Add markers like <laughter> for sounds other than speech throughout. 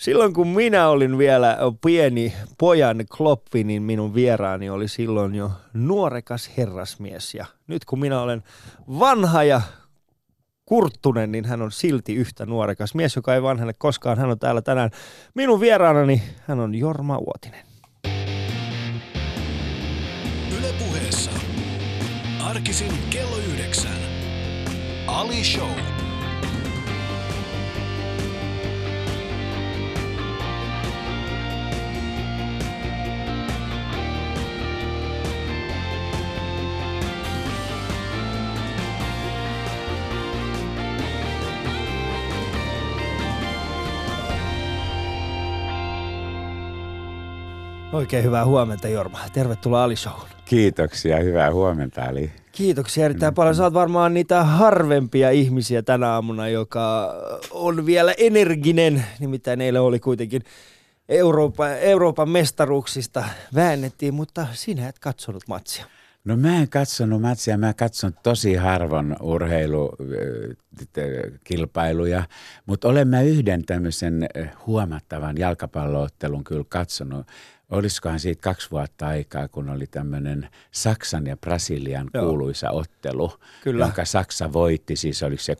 Silloin kun minä olin vielä pieni pojan kloppi, niin minun vieraani oli silloin jo nuorekas herrasmies. Ja nyt kun minä olen vanha ja kurttunen, niin hän on silti yhtä nuorekas mies, joka ei vanhene koskaan. Hän on täällä tänään minun vieraanani. Hän on Jorma Uotinen. Ylepuheessa arkisin kello yhdeksän. Ali Show. Oikein hyvää huomenta Jorma. Tervetuloa Ali Showhun. Kiitoksia, hyvää huomenta Ali. Kiitoksia erittäin paljon. Oot varmaan niitä harvempia ihmisiä tänä aamuna, joka on vielä energinen. Nimittäin eilen oli kuitenkin Euroopan, Euroopan mestaruuksista väännettiin, mutta sinä et katsonut matsia. No mä en katsonut matsia, mä katson tosi harvoin urheilukilpailuja, mutta olen mä yhden tämmöisen huomattavan jalkapalloottelun kyllä katsonut olisikohan siitä kaksi vuotta aikaa, kun oli tämmöinen Saksan ja Brasilian Joo. kuuluisa ottelu, Kyllä. jonka Saksa voitti, siis oliko se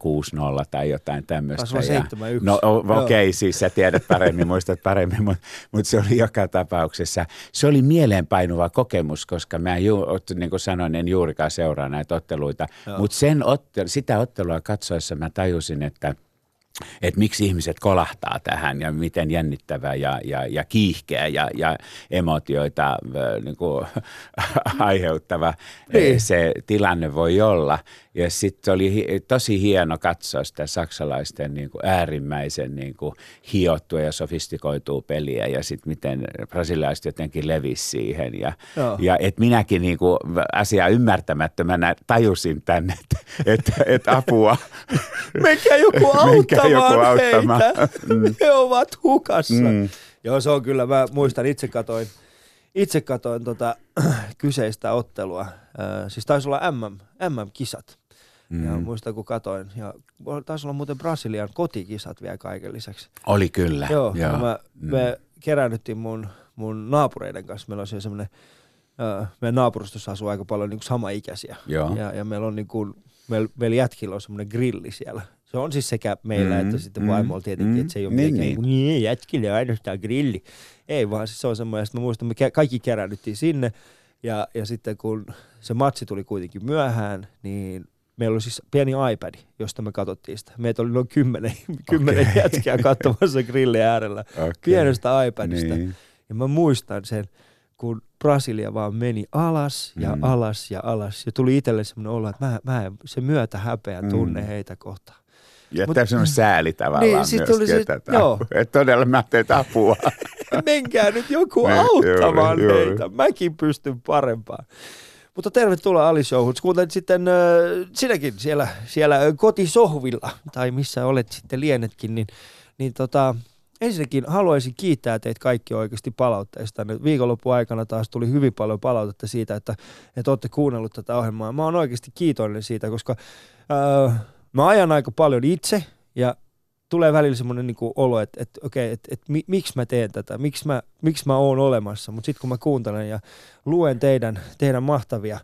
6-0 tai jotain tämmöistä. Ja, no okei, okay, siis sä tiedät paremmin, muistat paremmin, mutta mut se oli joka tapauksessa, se oli mieleenpainuva kokemus, koska mä ju, niin kuin sanoin, en juurikaan seuraa näitä otteluita, mutta sen ottelu, sitä ottelua katsoessa mä tajusin, että – että miksi ihmiset kolahtaa tähän ja miten jännittävä ja, ja, ja kiihkeä ja, ja emotioita niin kuin, <laughs> aiheuttava niin. se tilanne voi olla. Ja sitten oli tosi hieno katsoa sitä saksalaisten niin kuin äärimmäisen niin kuin hiottua ja sofistikoitua peliä ja sitten miten brasilaiset jotenkin levisi siihen. Ja, ja että minäkin niin kuin asia ymmärtämättömänä tajusin tänne, että et, et apua. <laughs> Menkää joku <laughs> Menkää joku auttamaan. heitä. Mm. <laughs> He ovat hukassa. Mm. Joo, se on kyllä, mä muistan itse katoin, itse katoin tota, <clears throat> kyseistä ottelua. Äh, siis taisi olla MM, MM-kisat. Mm. Ja muistan, kun katoin. Ja taisi olla muuten Brasilian kotikisat vielä kaiken lisäksi. Oli kyllä. Joo, Joo. Mä, mm. me keräännyttiin mun, mun naapureiden kanssa. Meillä on siellä semmoinen, äh, meidän naapurustossa asuu aika paljon niin samaikäisiä. Joo. Ja, ja meillä on niin kuin, meillä, meillä jätkillä on semmoinen grilli siellä. Se on siis sekä meillä mm, että sitten mm, vaimolla tietenkin, mm, että se ei ole niin, mitenkään niin. niin jätkille ainoastaan grilli. Ei vaan siis se on semmoinen, että mä muistan, me kaikki keräännyttiin sinne. Ja, ja sitten kun se matsi tuli kuitenkin myöhään, niin meillä oli siis pieni iPad, josta me katsottiin sitä. Meitä oli noin kymmenen, <laughs> kymmenen okay. jätkää katsomassa grillin äärellä okay. pienestä iPadista. Niin. Ja mä muistan sen, kun Brasilia vaan meni alas ja mm. alas ja alas. Ja tuli itselle semmoinen olo, että mä, mä en se myötä häpeä tunne mm. heitä kohtaan. Ja Mut, tässä on sääli tavallaan niin, myöskin, tuli se, että, joo. <laughs> että todella mä teen apua. <laughs> Menkää nyt joku niin, auttamaan juuri. Juuri. Mäkin pystyn parempaan. Mutta tervetuloa Ali Showhun. Kuuntelit sitten äh, sinäkin siellä, siellä kotisohvilla, tai missä olet sitten lienetkin, niin, niin tota, ensinnäkin haluaisin kiittää teitä kaikki oikeasti palautteista. Viikonlopun aikana taas tuli hyvin paljon palautetta siitä, että, että olette kuunnellut tätä ohjelmaa. Mä oon oikeasti kiitollinen siitä, koska äh, mä ajan aika paljon itse ja tulee välillä semmoinen niin olo, että, että okei, että, että, että miksi mä teen tätä, miksi mä, miksi mä oon olemassa. Mutta sitten kun mä kuuntelen ja luen teidän, teidän mahtavia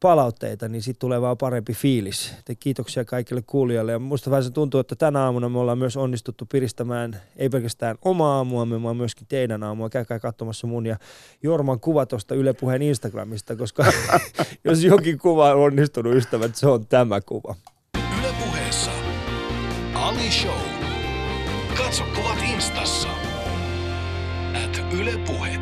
palautteita, niin sitten tulee vaan parempi fiilis. Te kiitoksia kaikille kuulijoille. Ja musta vähän se tuntuu, että tänä aamuna me ollaan myös onnistuttu piristämään ei pelkästään omaa aamuamme, vaan myöskin teidän aamua. Käykää katsomassa mun ja Jorman kuva tuosta Yle Puheen Instagramista, koska <laughs> jos jokin kuva on onnistunut ystävät, se on tämä kuva. Ali Show. Katso kuvat instassa. At Yle Puhe.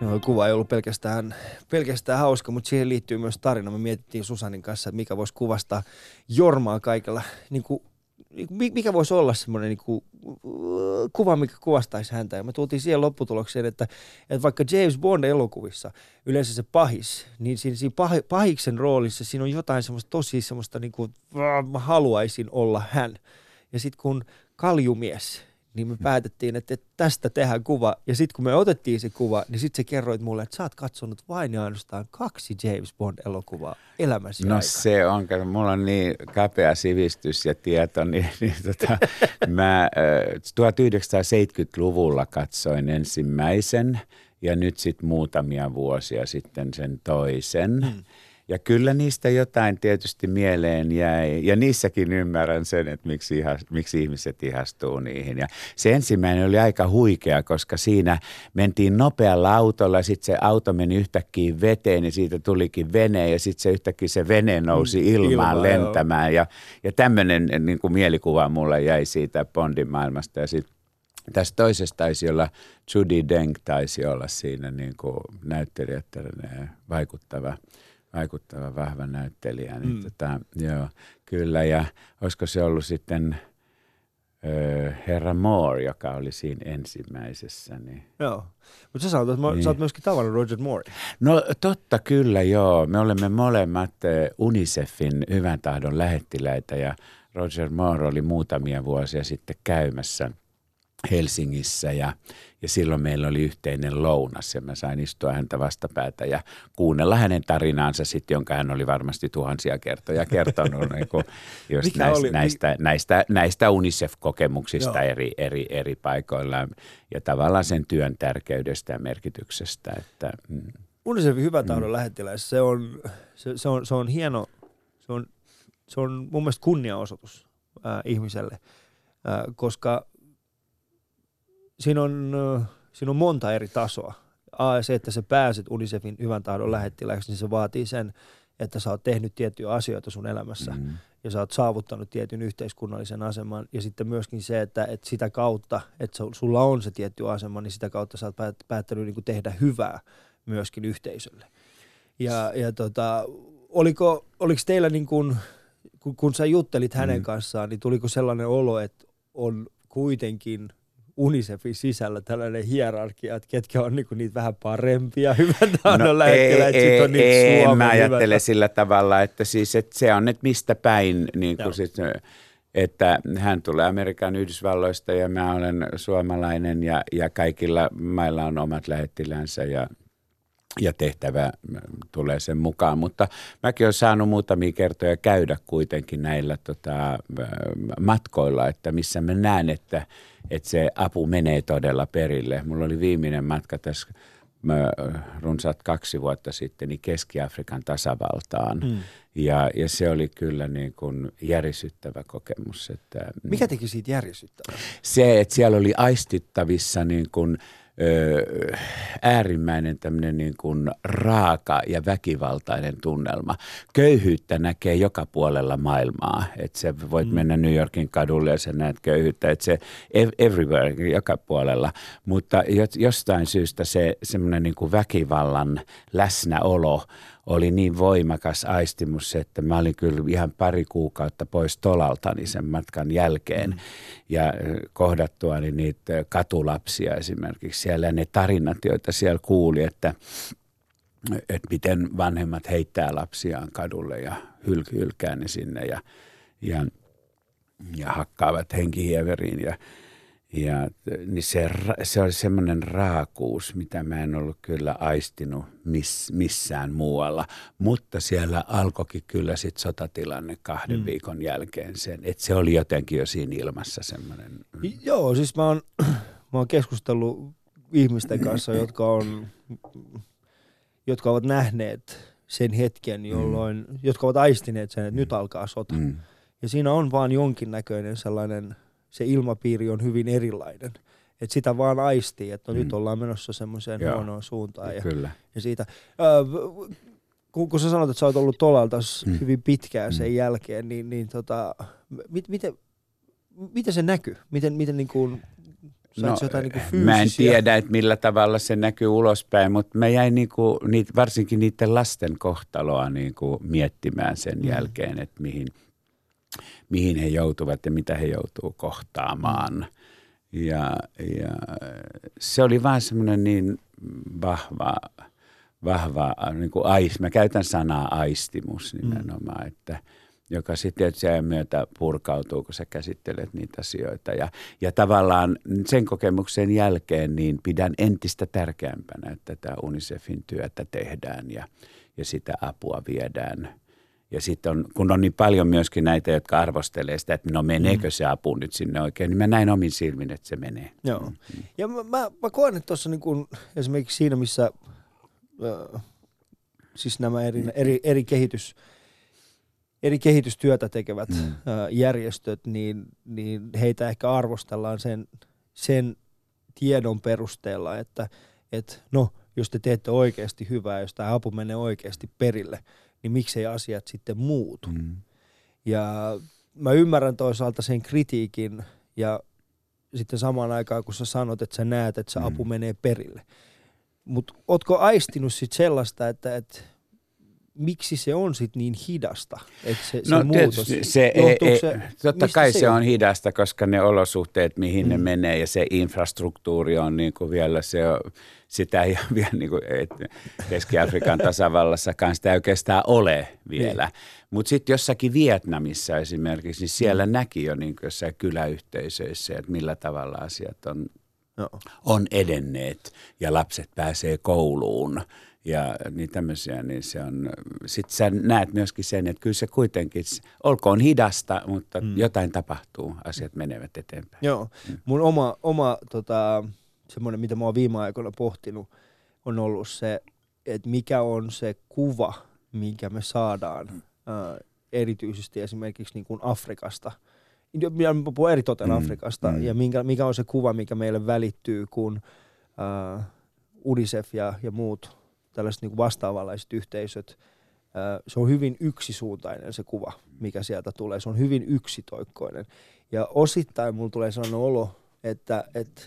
No, kuva ei ollut pelkästään, pelkästään hauska, mutta siihen liittyy myös tarina. Me mietittiin Susanin kanssa, että mikä voisi kuvastaa Jormaa kaikella. Niin kuin, mikä voisi olla semmoinen niin kuin, kuva, mikä kuvastaisi häntä. Ja me tultiin siihen lopputulokseen, että, että vaikka James Bond-elokuvissa yleensä se pahis, niin siinä, siinä pah, pahiksen roolissa siinä on jotain semmoista tosi semmoista, niin kuin, mä haluaisin olla hän. Ja sitten kun kaljumies, niin me päätettiin, että, että tästä tehdään kuva. Ja sitten kun me otettiin se kuva, niin sitten se kerroit mulle, että sä oot katsonut vain ja ainoastaan kaksi James Bond-elokuvaa elämäsi No aikana. se on, kun mulla on niin kapea sivistys ja tieto, <laughs> niin, niin tota, mä 1970-luvulla katsoin ensimmäisen ja nyt sitten muutamia vuosia sitten sen toisen. Hmm. Ja kyllä niistä jotain tietysti mieleen jäi. Ja niissäkin ymmärrän sen, että miksi, ihas, miksi ihmiset ihastuu niihin. Ja se ensimmäinen oli aika huikea, koska siinä mentiin nopealla autolla ja sitten se auto meni yhtäkkiä veteen ja siitä tulikin vene ja sitten se yhtäkkiä se vene nousi mm, ilmaan Ilma, lentämään. Joo. Ja, ja tämmöinen niin kuin mielikuva mulle jäi siitä Bondin maailmasta ja sitten tässä toisessa taisi olla, Judy Deng taisi olla siinä niin kuin näyttelijä, vaikuttava – vaikuttava, vahva näyttelijä. Niin mm. tota, joo, kyllä, ja olisiko se ollut sitten ö, Herra Moore, joka oli siinä ensimmäisessä. Niin. Joo, mutta sä sanot, että niin. sä oot myöskin tavannut Roger Moore. No totta kyllä, joo. Me olemme molemmat UNICEFin hyvän tahdon lähettiläitä ja Roger Moore oli muutamia vuosia sitten käymässä – Helsingissä ja, ja silloin meillä oli yhteinen lounas ja mä sain istua häntä vastapäätä ja kuunnella hänen tarinaansa sitten, jonka hän oli varmasti tuhansia kertoja kertonut niin kuin <laughs> just näistä, oli? näistä, näistä, näistä UNICEF-kokemuksista eri, eri, eri paikoilla ja tavallaan sen työn tärkeydestä ja merkityksestä. Että, mm. UNICEFin hyvä tahdon mm. lähettiläis, se on, se, se, on, se on hieno, se on, se on mun mielestä kunniaosoitus äh, ihmiselle, äh, koska – siinä on, siinä on monta eri tasoa. A, se, että sä pääset UNICEFin hyvän tahdon lähettiläksi, niin se vaatii sen, että sä oot tehnyt tiettyjä asioita sun elämässä mm. ja sä oot saavuttanut tietyn yhteiskunnallisen aseman. Ja sitten myöskin se, että, että sitä kautta, että sulla on se tietty asema, niin sitä kautta sä oot päättänyt niin tehdä hyvää myöskin yhteisölle. Ja, ja tota, oliko, oliko teillä niin kuin, kun, kun sä juttelit hänen mm. kanssaan, niin tuliko sellainen olo, että on kuitenkin – Unicefin sisällä tällainen hierarkia, että ketkä on niinku niitä vähän parempia <laughs> hyvän no, lähettiläitä, ei, ei, ei, ei, mä ajattelen sillä tavalla, että siis että se on, että mistä päin niin kuin sit, että hän tulee Amerikan Yhdysvalloista ja mä olen suomalainen ja, ja kaikilla mailla on omat lähettilänsä ja ja tehtävä tulee sen mukaan. Mutta mäkin olen saanut muutamia kertoja käydä kuitenkin näillä tota, matkoilla, että missä mä näen, että, että se apu menee todella perille. Mulla oli viimeinen matka tässä mä, runsaat kaksi vuotta sitten niin Keski-Afrikan tasavaltaan. Mm. Ja, ja se oli kyllä niin kuin järisyttävä kokemus. Että, Mikä teki siitä järisyttävää? Se, että siellä oli aistittavissa niin kuin – ö, äärimmäinen tämmöinen niin kuin raaka ja väkivaltainen tunnelma. Köyhyyttä näkee joka puolella maailmaa. Että se voit mm. mennä New Yorkin kadulle ja sä näet köyhyyttä. Että se everywhere, joka puolella. Mutta jostain syystä se semmoinen niin kuin väkivallan läsnäolo – oli niin voimakas aistimus, että mä olin kyllä ihan pari kuukautta pois tolaltani sen matkan jälkeen. Mm. Ja kohdattua niin niitä katulapsia esimerkiksi siellä ja ne tarinat, joita siellä kuuli, että, että miten vanhemmat heittää lapsiaan kadulle ja hyl- hylkää ne sinne ja, ja, ja hakkaavat henkihieveriin ja ja niin se, se oli semmoinen raakuus, mitä mä en ollut kyllä aistinut miss, missään muualla. Mutta siellä alkoikin kyllä sitten sotatilanne kahden mm. viikon jälkeen sen. Että se oli jotenkin jo siinä ilmassa semmoinen. Joo, siis mä oon, <clears throat> mä oon keskustellut ihmisten <clears throat> kanssa, jotka, on, jotka ovat nähneet sen hetken, mm. jolloin, mm. jotka ovat aistineet sen, että mm. nyt alkaa sota. Mm. Ja siinä on vaan jonkinnäköinen sellainen – se ilmapiiri on hyvin erilainen. Et sitä vaan aistii, että no mm. nyt ollaan menossa semmoiseen huonoon suuntaan. Ja, kyllä. ja siitä, äh, kun, kun sä sanot, että sä oot ollut tolalta mm. hyvin pitkään sen mm. jälkeen, niin, niin tota, mit, miten, miten se näkyy? Miten, miten niin kuin, No, jotain niin kuin mä en tiedä, että millä tavalla se näkyy ulospäin, mutta mä jäin niin kuin, niitä, varsinkin niiden lasten kohtaloa niin kuin miettimään sen mm. jälkeen, että mihin, mihin he joutuvat ja mitä he joutuu kohtaamaan. Ja, ja se oli vaan semmoinen niin vahva, vahva niin kuin ais, mä käytän sanaa aistimus nimenomaan, mm. että, joka sitten sen myötä purkautuu, kun sä käsittelet niitä asioita. Ja, ja tavallaan sen kokemuksen jälkeen niin pidän entistä tärkeämpänä, että tämä UNICEFin työtä tehdään ja, ja sitä apua viedään. Ja sitten on, kun on niin paljon myöskin näitä, jotka arvostelee sitä, että no meneekö mm. se apu nyt sinne oikein, niin mä näin omin silmin, että se menee. Joo. Mm. Ja mä, mä, mä koen, että tuossa niin esimerkiksi siinä, missä äh, siis nämä eri, eri, eri kehitys, eri kehitystyötä tekevät mm. ä, järjestöt, niin, niin heitä ehkä arvostellaan sen, sen tiedon perusteella, että et, no, jos te teette oikeasti hyvää, jos tämä apu menee oikeasti perille, niin miksei asiat sitten muutu. Mm. Ja mä ymmärrän toisaalta sen kritiikin ja sitten samaan aikaan, kun sä sanot, että sä näet, että se mm. apu menee perille. Mutta ootko aistinut sitten sellaista, että, että miksi se on sitten niin hidasta? Että se, no, se muutos, se, se, ei, se, totta kai se, se on hidasta, koska ne olosuhteet, mihin mm. ne menee ja se infrastruktuuri on niin kuin vielä se sitä ei vielä niin kuin, Keski-Afrikan tasavallassakaan sitä ei oikeastaan ole vielä. Niin. Mutta sitten jossakin Vietnamissa esimerkiksi, niin siellä mm. näki jo niin jossain kyläyhteisöissä, että millä tavalla asiat on, no. on edenneet ja lapset pääsee kouluun ja niin tämmöisiä, niin se on, sit sä näet myöskin sen, että kyllä se kuitenkin, olkoon hidasta, mutta mm. jotain tapahtuu, asiat menevät eteenpäin. Joo, mm. mun oma, oma tota, semmoinen, mitä mä oon viime aikoina pohtinut, on ollut se, että mikä on se kuva, minkä me saadaan mm. äh, erityisesti esimerkiksi niin kuin Afrikasta. Minä puhun eritoten mm. Afrikasta, mm. ja minkä, mikä on se kuva, mikä meille välittyy, kun äh, UNICEF ja, ja muut tällaiset niin vastaavanlaiset yhteisöt, se on hyvin yksisuuntainen se kuva, mikä sieltä tulee. Se on hyvin yksitoikkoinen. Ja osittain mulla tulee sellainen olo, että, että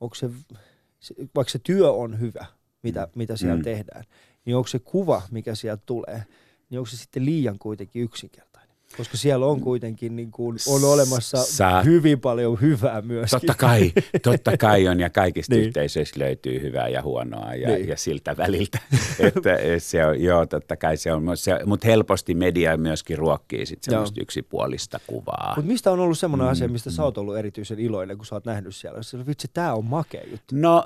onko se, vaikka se työ on hyvä, mitä, mm. mitä siellä mm. tehdään, niin onko se kuva, mikä sieltä tulee, niin onko se sitten liian kuitenkin yksinkertainen? Koska siellä on kuitenkin niin kuin, on olemassa Sä... hyvin paljon hyvää myös. Totta kai, totta kai on ja kaikista <laughs> niin. yhteisöistä löytyy hyvää ja huonoa ja, niin. ja siltä väliltä. <laughs> että se on, joo, totta kai se on, se, mutta helposti media myöskin ruokkii sit semmoista yksipuolista kuvaa. Mutta mistä on ollut semmoinen mm, asia, mistä mm. sä oot ollut erityisen iloinen, kun sä oot nähnyt siellä? Se, vitsi, tää on makea juttu. No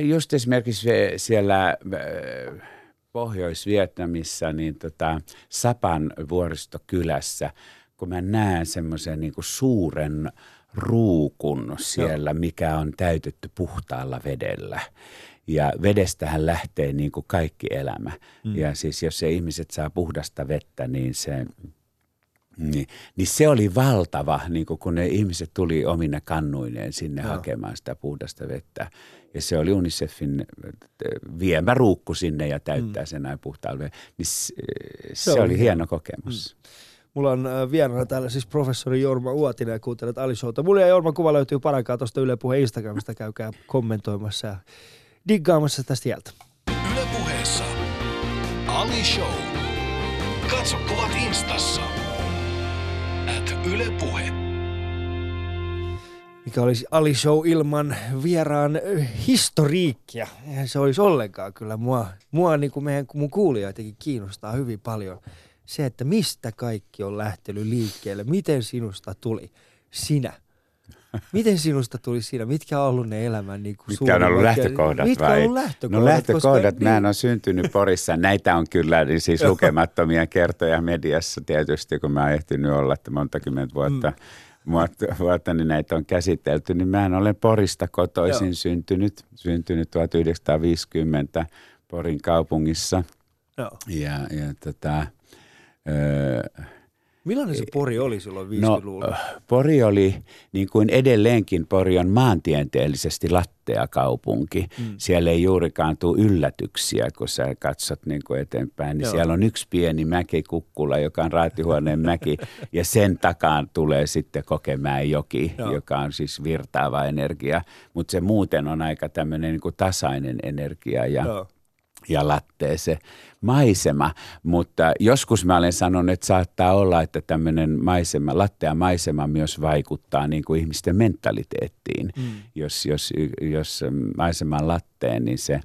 just esimerkiksi siellä Pohjois-Vietnamissa, niin tota, Sapan vuoristokylässä, kun mä näen semmoisen niin suuren ruukun siellä, Joo. mikä on täytetty puhtaalla vedellä. Ja vedestähän lähtee niin kuin kaikki elämä. Mm. Ja siis jos se ihmiset saa puhdasta vettä, niin se niin, niin se oli valtava, niin kun ne ihmiset tuli omine kannuineen sinne Joo. hakemaan sitä puhdasta vettä. Ja se oli UNICEFin viemä ruukku sinne ja täyttää mm. sen näin puhtaalle. Niin se, se, oli hieno kokemus. Mm. Mulla on äh, vieraana täällä siis professori Jorma Uotinen ja kuuntelet Ali Showta. Mulla ja Jorma kuva löytyy parankaa tuosta Yle Puheen Instagramista. Käykää kommentoimassa ja diggaamassa tästä sieltä. Yle Puheessa Ali Show. Katso kuvat instassa Yle Puhe. Mikä olisi Ali Show ilman vieraan historiikkia. Eihän se olisi ollenkaan kyllä mua, mua niin kuin meidän, mun kuulijoitakin kiinnostaa hyvin paljon se, että mistä kaikki on lähtenyt liikkeelle. Miten sinusta tuli sinä? Miten sinusta tuli siinä? Mitkä on ollut ne elämän niin kuin Mitkä on ollut lähtökohdat Mitkä vai? on ollut lähtökohdat? No lähtökohdat, koska, mä en ole syntynyt Porissa. Näitä on kyllä niin siis <laughs> lukemattomia kertoja mediassa tietysti, kun mä oon ehtinyt olla että monta kymmentä vuotta. Mm. Vuotta, niin näitä on käsitelty, niin mä olen Porista kotoisin Joo. syntynyt, syntynyt 1950 Porin kaupungissa. Joo. Ja, ja tota, öö, Millainen se Pori oli silloin 50-luvulla? No, äh, Pori oli, niin kuin edelleenkin Pori on maantieteellisesti lattea kaupunki. Mm. Siellä ei juurikaan tule yllätyksiä, kun sä katsot niin kuin eteenpäin. Niin siellä on yksi pieni mäkikukkula, joka on raatihuoneen mäki, <laughs> ja sen takaan tulee sitten Kokemäen joki, Joo. joka on siis virtaava energia. Mutta se muuten on aika tämmöinen niin kuin tasainen energia ja Joo ja lattee se maisema, mutta joskus mä olen sanonut, että saattaa olla, että tämmöinen maisema, lattea maisema myös vaikuttaa niin kuin ihmisten mentaliteettiin, mm. jos, jos, jos maisema latteen, niin se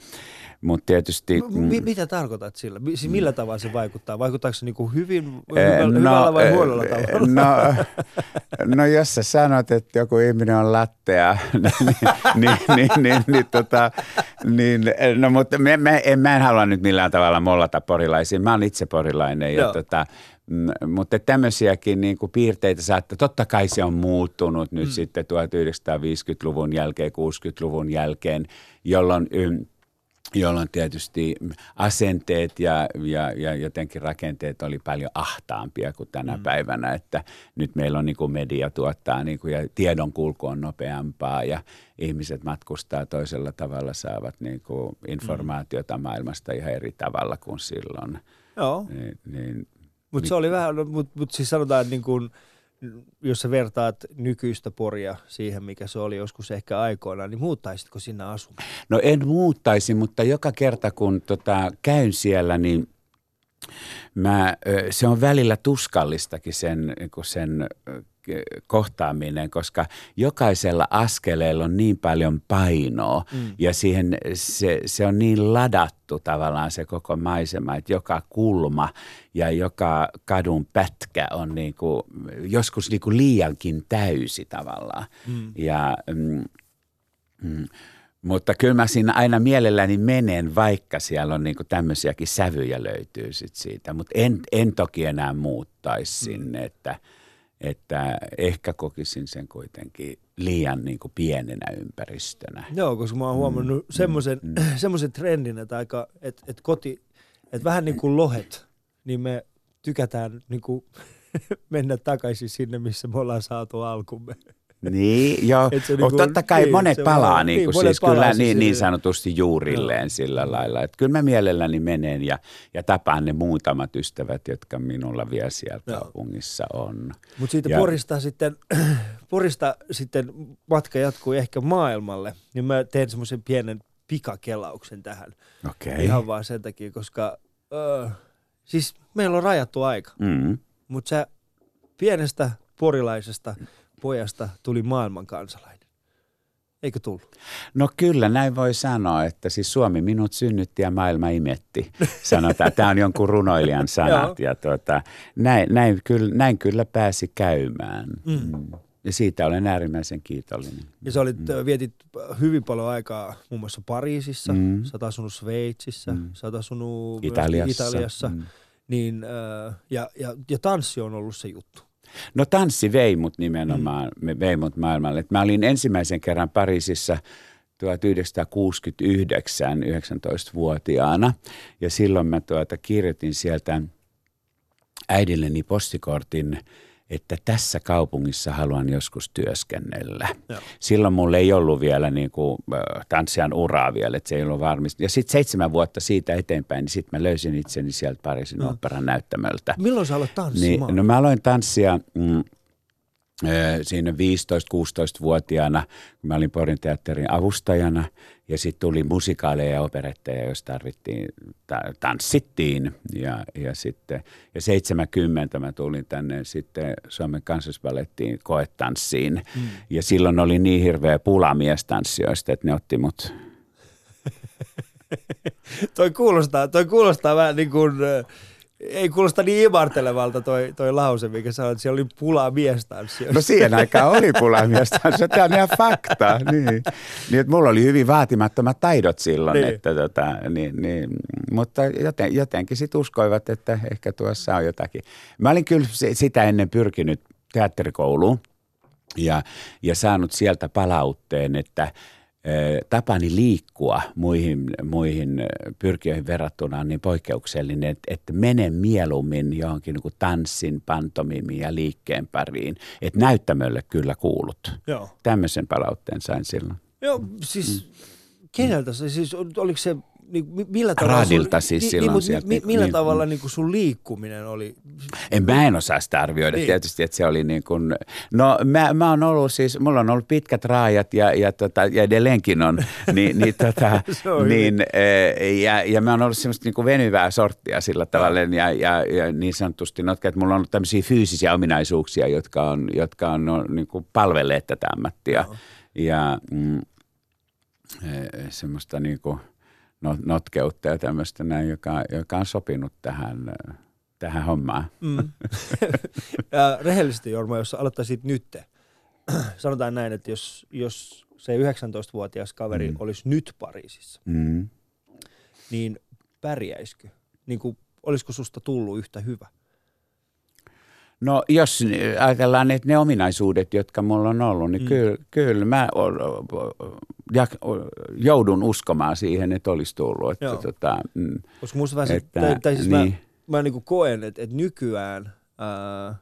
Mutta tietysti... M- mitä tarkoitat sillä? Siis mm. millä tavalla se vaikuttaa? Vaikuttaako se niinku hyvin, hyvällä, no, hyvällä vai huonolla tavalla? No, <laughs> no jos sä sanot, että joku ihminen on lattea, <laughs> niin, niin, niin, niin, niin, tota, niin no, mutta me, me, en, mä en halua nyt millään tavalla mollata porilaisia. Mä oon itse porilainen ja tota, mutta tämmöisiäkin niin kuin piirteitä saattaa, totta kai se on muuttunut nyt mm. sitten 1950-luvun jälkeen, 60-luvun jälkeen, jolloin jolloin tietysti asenteet ja, ja, ja jotenkin rakenteet oli paljon ahtaampia kuin tänä mm. päivänä, että nyt meillä on niin kuin media tuottaa niin kuin, ja tiedon kulku on nopeampaa ja ihmiset matkustaa toisella tavalla, saavat niin kuin informaatiota mm. maailmasta ihan eri tavalla kuin silloin. Joo. Niin, niin, mutta se oli vähän, mutta mut siis sanotaan, että niin kuin – jos sä vertaat nykyistä Poria siihen, mikä se oli joskus ehkä aikoinaan, niin muuttaisitko sinne asumaan? No en muuttaisi, mutta joka kerta kun tota, käyn siellä, niin mä, se on välillä tuskallistakin sen, sen kohtaaminen, koska jokaisella askeleella on niin paljon painoa mm. ja siihen se, se on niin ladattu tavallaan se koko maisema, että joka kulma ja joka kadun pätkä on niin kuin, joskus niin kuin liiankin täysi tavallaan. Mm. Ja, mm, mm, mutta kyllä mä siinä aina mielelläni menen, vaikka siellä on niin tämmöisiäkin sävyjä löytyy sit siitä. Mutta en, en toki enää muuttaisi mm. sinne, että – että ehkä kokisin sen kuitenkin liian niin kuin pienenä ympäristönä. Joo, koska mä oon huomannut mm, semmoisen, mm. <clears throat> semmoisen trendin, että, aika, että, että koti, että vähän niin kuin lohet, niin me tykätään niin kuin <laughs> mennä takaisin sinne, missä me ollaan saatu alkumme. Niin, joo. Mutta niinku, totta kai niin, monet palaa niin, niin, siis palaa kyllä niin, niin sanotusti juurilleen no. sillä lailla. Että kyllä mä mielelläni menen ja, ja tapaan ne muutamat ystävät, jotka minulla vielä siellä no. kaupungissa on. Mutta siitä ja, Porista, sitten, <clears throat> Porista sitten matka jatkuu ehkä maailmalle, niin mä teen semmoisen pienen pikakelauksen tähän. Okay. Ihan vaan sen takia, koska äh, siis meillä on rajattu aika. Mm. Mutta sä pienestä porilaisesta – pojasta tuli maailman kansalainen. Eikö tullut? No kyllä, näin voi sanoa, että siis Suomi minut synnytti ja maailma imetti. Sanotaan, tämä on jonkun runoilijan <laughs> sanat ja tuota, näin, näin, kyllä, näin kyllä pääsi käymään. Mm. mm. Ja siitä olen äärimmäisen kiitollinen. Ja sä olit, mm. vietit hyvin paljon aikaa muun muassa Pariisissa, mm. sä oot asunut Sveitsissä, mm. sä oot asunut Italiassa. Italiassa mm. niin, ja, ja, ja tanssi on ollut se juttu. No tanssi vei mut nimenomaan, mm. vei mut maailmalle. Et mä olin ensimmäisen kerran Pariisissa 1969 19-vuotiaana ja silloin mä tuota kirjoitin sieltä äidilleni postikortin – että tässä kaupungissa haluan joskus työskennellä. Joo. Silloin mulla ei ollut vielä niin kuin, tanssijan uraa vielä, että se ei ollut varmista. Ja sitten seitsemän vuotta siitä eteenpäin, niin sitten mä löysin itseni sieltä Pariisin no. operan näyttämöltä. Milloin sä aloit tanssimaan? Niin, no mä aloin tanssia... Mm, siinä 15-16-vuotiaana, kun mä olin Porin teatterin avustajana ja sitten tuli musikaaleja ja operetteja, jos tarvittiin, ta- tanssittiin ja, ja sitten ja 70 mä tulin tänne sitten Suomen kansallisbalettiin koetanssiin mm. ja silloin oli niin hirveä pula miestanssijoista, että ne otti mut. <laughs> toi, kuulostaa, toi kuulostaa vähän niin kuin ei kuulosta niin imartelevalta toi, toi lause, mikä sanoi, että siellä oli pulaa miestanssioista. No siihen aikaan oli pulaa miestanssioista, tämä on ihan fakta. Niin. niin, että mulla oli hyvin vaatimattomat taidot silloin, niin. että tota, niin, niin, mutta joten, jotenkin sitten uskoivat, että ehkä tuossa on jotakin. Mä olin kyllä sitä ennen pyrkinyt teatterikouluun ja, ja saanut sieltä palautteen, että – tapani liikkua muihin, muihin pyrkijöihin verrattuna on niin poikkeuksellinen, että, että mene mieluummin johonkin niin kuin tanssin, pantomimiin ja liikkeen pariin. Että näyttämölle kyllä kuulut. Joo. Tämmöisen palautteen sain silloin. Joo, siis mm. keneltä se, siis oliko se niin, millä tavalla... Radilta sun, siis niin, silloin niin, sieltä. Mi, millä niin, tavalla niin kuin sun liikkuminen oli? En, mä en osaa sitä arvioida niin. tietysti, että se oli niin kuin... No mä, mä oon ollut siis, mulla on ollut pitkät raajat ja, ja, tota, ja edelleenkin on. <laughs> niin, niin, tota, niin, e, ja, ja mä oon ollut semmoista niin kuin venyvää sorttia sillä tavalla ja, ja, ja niin sanotusti notka, että mulla on ollut tämmöisiä fyysisiä ominaisuuksia, jotka on, jotka on no, niin kuin palvelleet tätä ammattia. No. Ja mm, e, semmoista niin kuin – notkeutta ja tämmöistä näin, joka, joka on sopinut tähän, tähän hommaan. Mm. <laughs> ja rehellisesti Jorma, jos aloittaisit nyt, <clears throat> sanotaan näin, että jos, jos se 19-vuotias kaveri mm. olisi nyt Pariisissa, mm. niin pärjäisikö? Niin kuin, olisiko susta tullut yhtä hyvä? No jos ajatellaan että ne ominaisuudet, jotka mulla on ollut, niin mm. kyllä, kyllä mä joudun uskomaan siihen, että olisi tullut. Että, tota, mm, Koska musta vähän että, tai, tai siis niin. mä, mä niin koen, että, että nykyään ää,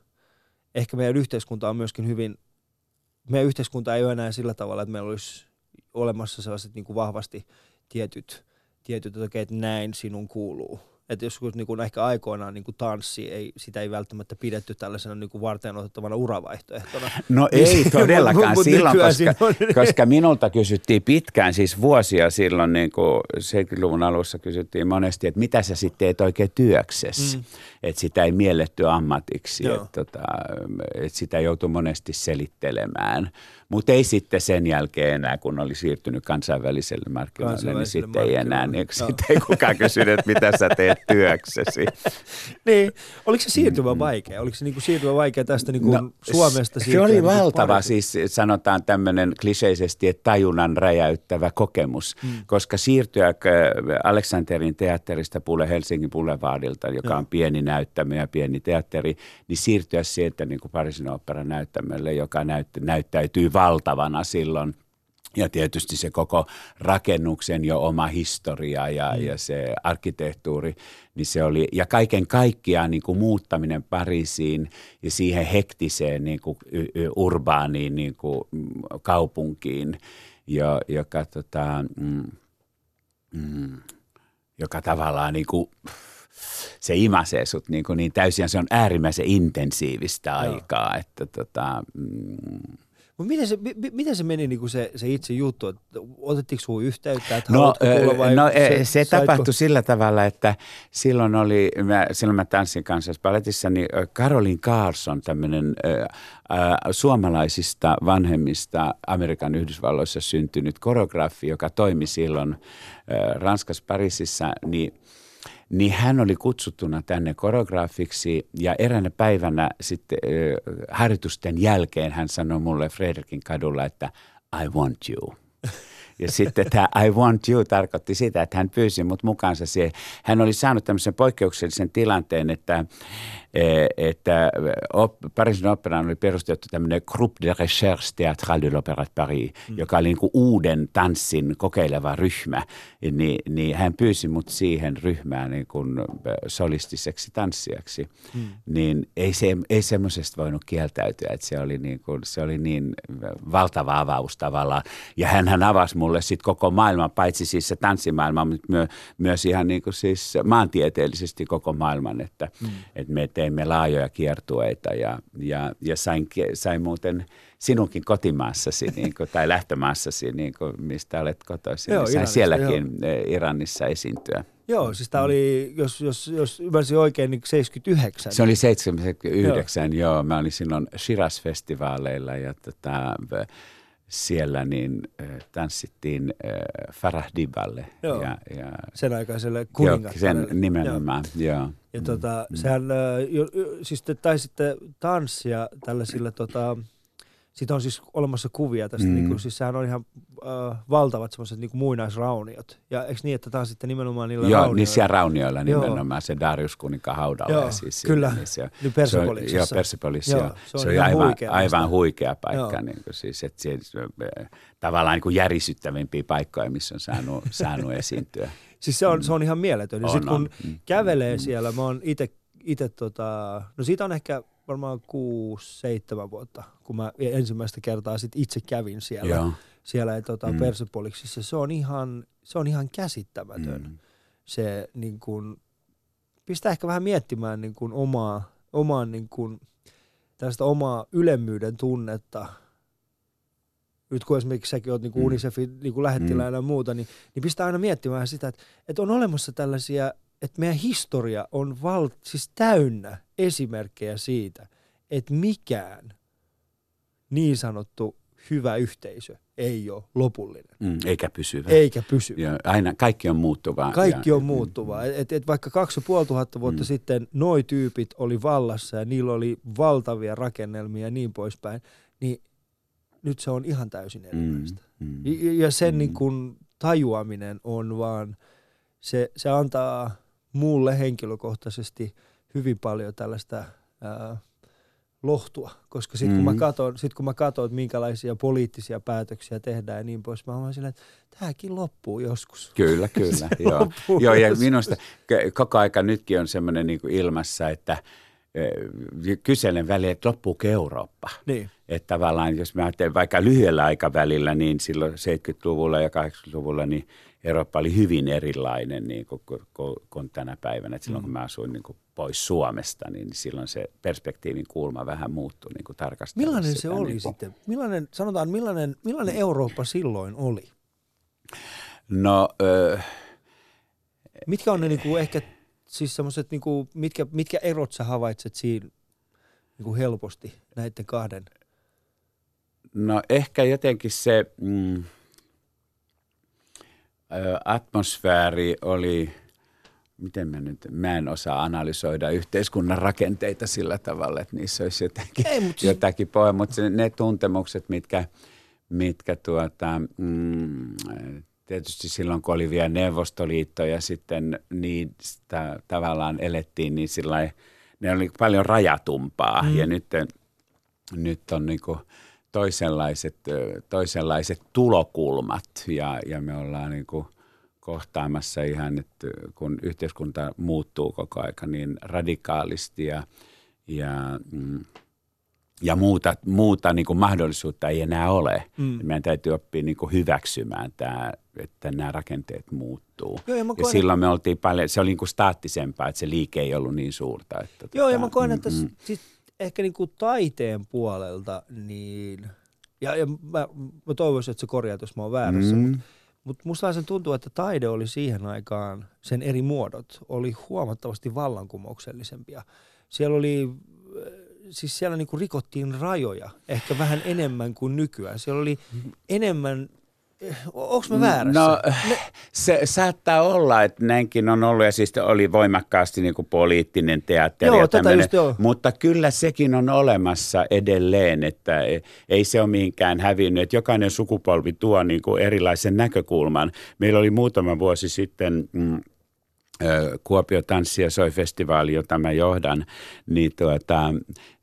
ehkä meidän yhteiskunta on myöskin hyvin, meidän yhteiskunta ei ole enää sillä tavalla, että meillä olisi olemassa sellaiset niin kuin vahvasti tietyt, tietyt että, että näin sinun kuuluu että joskus niin kuin ehkä aikoinaan niin kuin tanssi, ei, sitä ei välttämättä pidetty tällaisena <laughs> niin kuin varten otettavana uravaihtoehtona. No niin ei todellakaan <laughs> mut, silloin, koska, niin. <laughs> koska minulta kysyttiin pitkään, siis vuosia silloin niin kuin 70-luvun alussa kysyttiin monesti, että mitä sä sitten teet oikein työksessä. Mm. Että sitä ei mielletty ammatiksi, että, tota, että sitä joutui monesti selittelemään. Mutta ei sitten sen jälkeen enää, kun oli siirtynyt kansainväliselle markkinoille, niin sitten ei enää, niin sitten ei kukaan kysynyt, että mitä sä teet työksesi. <laughs> niin, oliko se siirtymä mm. vaikea? Oliko se niinku siirtymä vaikea tästä niinku no, Suomesta? Se oli niinku valtava, siis sanotaan tämmöinen kliseisesti, että tajunnan räjäyttävä kokemus, mm. koska siirtyä äh, Aleksanterin teatterista Pule Helsingin Boulevardilta, joka on pieni näyttämö ja pieni teatteri, niin siirtyä sieltä niin kuin Pariisin oopperan näyttämölle, joka näyt, näyttäytyy valtavana silloin. Ja tietysti se koko rakennuksen jo oma historia ja, mm. ja se arkkitehtuuri, niin se oli, ja kaiken kaikkiaan niin kuin muuttaminen Pariisiin ja siihen hektiseen niin kuin urbaaniin niin kuin mm, kaupunkiin, jo, joka, tota, mm, mm, joka tavallaan niin kuin, se imasee sut niin, kuin niin täysin, se on äärimmäisen intensiivistä Joo. aikaa, että tota, mm, mutta miten se, m- miten se meni niin kuin se, se itse juttu? Että otettiinko sinua yhteyttä, että no, tulla vai no, se, se tapahtui sillä tavalla, että silloin oli, mä, silloin mä tanssin kanssa paletissa, niin Karolin Carlson, tämmöinen äh, suomalaisista vanhemmista Amerikan Yhdysvalloissa syntynyt koreografi, joka toimi silloin äh, Ranskassa Pariisissa, niin – niin hän oli kutsuttuna tänne koreografiksi ja eräänä päivänä sitten harjoitusten jälkeen hän sanoi mulle Fredrikin kadulla, että I want you. Ja sitten tämä I want you tarkoitti sitä, että hän pyysi mut mukaansa siihen. Hän oli saanut tämmöisen poikkeuksellisen tilanteen, että Eh, että Pariisin operaan oli perustettu tämmöinen Groupe de Recherche Théâtrale de l'Opéra de Paris, mm. joka oli niin kuin uuden tanssin kokeileva ryhmä, niin, niin hän pyysi mut siihen ryhmään niin kuin solistiseksi tanssijaksi. Mm. Niin ei, se, ei semmoisesta voinut kieltäytyä, että se oli niin, kuin, se oli niin valtava avaus tavallaan. Ja hän avasi mulle sitten koko maailman, paitsi siis se tanssimaailma, mutta myö, myös ihan niin kuin siis maantieteellisesti koko maailman, että, mm. että me teimme laajoja kiertueita ja, ja, ja sain, sain muuten sinunkin kotimaassasi <laughs> niin kuin, tai lähtömaassasi, niin kuin, mistä olet kotoisin. Joo, niin sain sielläkin joo. Eh, Iranissa esiintyä. Joo, siis tämä oli, jos, jos, jos ymmärsin oikein, niin 79. Se oli 79, joo. joo. Mä olin silloin Shiraz-festivaaleilla ja tota, siellä niin äh, tanssittiin äh, Farah Diballe. Joo, ja, ja, sen aikaiselle kuningattaralle. sen nimenomaan, joo. joo. Ja tota, mm. sehän, äh, jo, siis te taisitte tanssia tällaisilla tota, siitä on siis olemassa kuvia tästä, mm. niin kuin, siis sehän on ihan äh, valtavat semmoiset niin muinaisrauniot. Ja eikö niin, että tämä on sitten nimenomaan niillä Joo, raunioilla? niissä raunioilla nimenomaan joo. se Darius kuninkaan haudalla. Joo, siis kyllä, niin se, niin. Joo, Persepolissa, joo. Se on, se on aivan, huikea, aivan huikea paikka. Niin kuin, siis, että se, tavallaan niin kuin järisyttävimpiä paikkoja, missä on saanut, <laughs> saanut esiintyä. Siis se on, mm. se on ihan mieletön. Ja sitten kun mm. kävelee mm. siellä, mä oon itse, tota, no siitä on ehkä varmaan kuusi, seitsemän vuotta, kun mä ensimmäistä kertaa sit itse kävin siellä, Joo. siellä tota, mm. Persepoliksissa. Se on ihan, se on ihan käsittämätön. Mm. Se niin kun, pistää ehkä vähän miettimään niin kun omaa, omaa niin kun, tästä omaa ylemmyyden tunnetta. Nyt kun esimerkiksi säkin oot niin mm. Unicefin niin lähettiläänä mm. ja muuta, niin, niin pistää aina miettimään sitä, että, että on olemassa tällaisia että meidän historia on val, siis täynnä esimerkkejä siitä, että mikään niin sanottu hyvä yhteisö ei ole lopullinen. Mm, eikä pysyvä. Eikä pysyvä. Ja aina, kaikki on muuttuvaa. Kaikki ja, on muuttuvaa. Mm. Et, et vaikka 2500 vuotta mm. sitten noi tyypit oli vallassa ja niillä oli valtavia rakennelmia ja niin poispäin, niin nyt se on ihan täysin erilaista. Mm. Mm. Ja, ja sen mm. niin kun tajuaminen on vaan, se, se antaa mulle henkilökohtaisesti hyvin paljon tällaista ää, lohtua, koska sitten kun, mm. mä katon, sit kun mä katson, että minkälaisia poliittisia päätöksiä tehdään ja niin pois, mä oon silleen, että tämäkin loppuu joskus. Kyllä, kyllä. <laughs> joo. joo, ja minusta koko aika nytkin on semmoinen niin ilmassa, että kyselen väliin, että loppuuko Eurooppa. Niin. Että tavallaan, jos mä ajattelen vaikka lyhyellä aikavälillä, niin silloin 70-luvulla ja 80-luvulla, niin Eurooppa oli hyvin erilainen niin kuin, kuin, kuin tänä päivänä. Et silloin mm. kun mä asuin niin kuin pois Suomesta, niin silloin se perspektiivin kulma vähän muuttui niin tarkastella Millainen sitä, se oli niin kuin... sitten? Millainen, sanotaan, millainen, millainen Eurooppa silloin oli? No... Öö, Mitkä on ne niin kuin ehkä siis semmoiset, niin kuin, mitkä, mitkä erot sä havaitset siinä niin kuin helposti näiden kahden? No ehkä jotenkin se mm, atmosfääri oli, miten mä nyt, mä en osaa analysoida yhteiskunnan rakenteita sillä tavalla, että niissä olisi jotakin, Ei, mutta... jotakin pohja, mutta ne tuntemukset, mitkä, mitkä tuota, mm, tietysti silloin, kun oli vielä Neuvostoliitto ja sitten niistä tavallaan elettiin, niin sillä ne oli paljon rajatumpaa mm. ja nyt, nyt on niin toisenlaiset, toisenlaiset tulokulmat ja, ja me ollaan niin kohtaamassa ihan, että kun yhteiskunta muuttuu koko aika niin radikaalisti ja, ja mm, ja muuta, muuta niin kuin mahdollisuutta ei enää ole. Mm. Meidän täytyy oppia niin kuin hyväksymään tämä, että nämä rakenteet muuttuu. Joo, ja, ja silloin me oltiin paljon, se oli niin kuin staattisempaa, että se liike ei ollut niin suurta. Että Joo, tota, ja mä koen, että mm, sit ehkä niin kuin taiteen puolelta, niin, ja, ja mä, mä toivoisin, että se korjaat, jos mä oon väärässä, mm. mutta mutta musta sen tuntuu, että taide oli siihen aikaan, sen eri muodot, oli huomattavasti vallankumouksellisempia. Siellä oli siis siellä niinku rikottiin rajoja ehkä vähän enemmän kuin nykyään. Siellä oli enemmän Onko mä väärässä? No ne... se saattaa olla, että näinkin on ollut ja siis oli voimakkaasti niin kuin poliittinen teatteri joo, ja tätä just, joo. mutta kyllä sekin on olemassa edelleen, että ei se ole mihinkään hävinnyt. Että jokainen sukupolvi tuo niin kuin erilaisen näkökulman. Meillä oli muutama vuosi sitten... Mm, Kuopio tanssi- ja soi-festivaali, jota mä johdan, niin, tuota,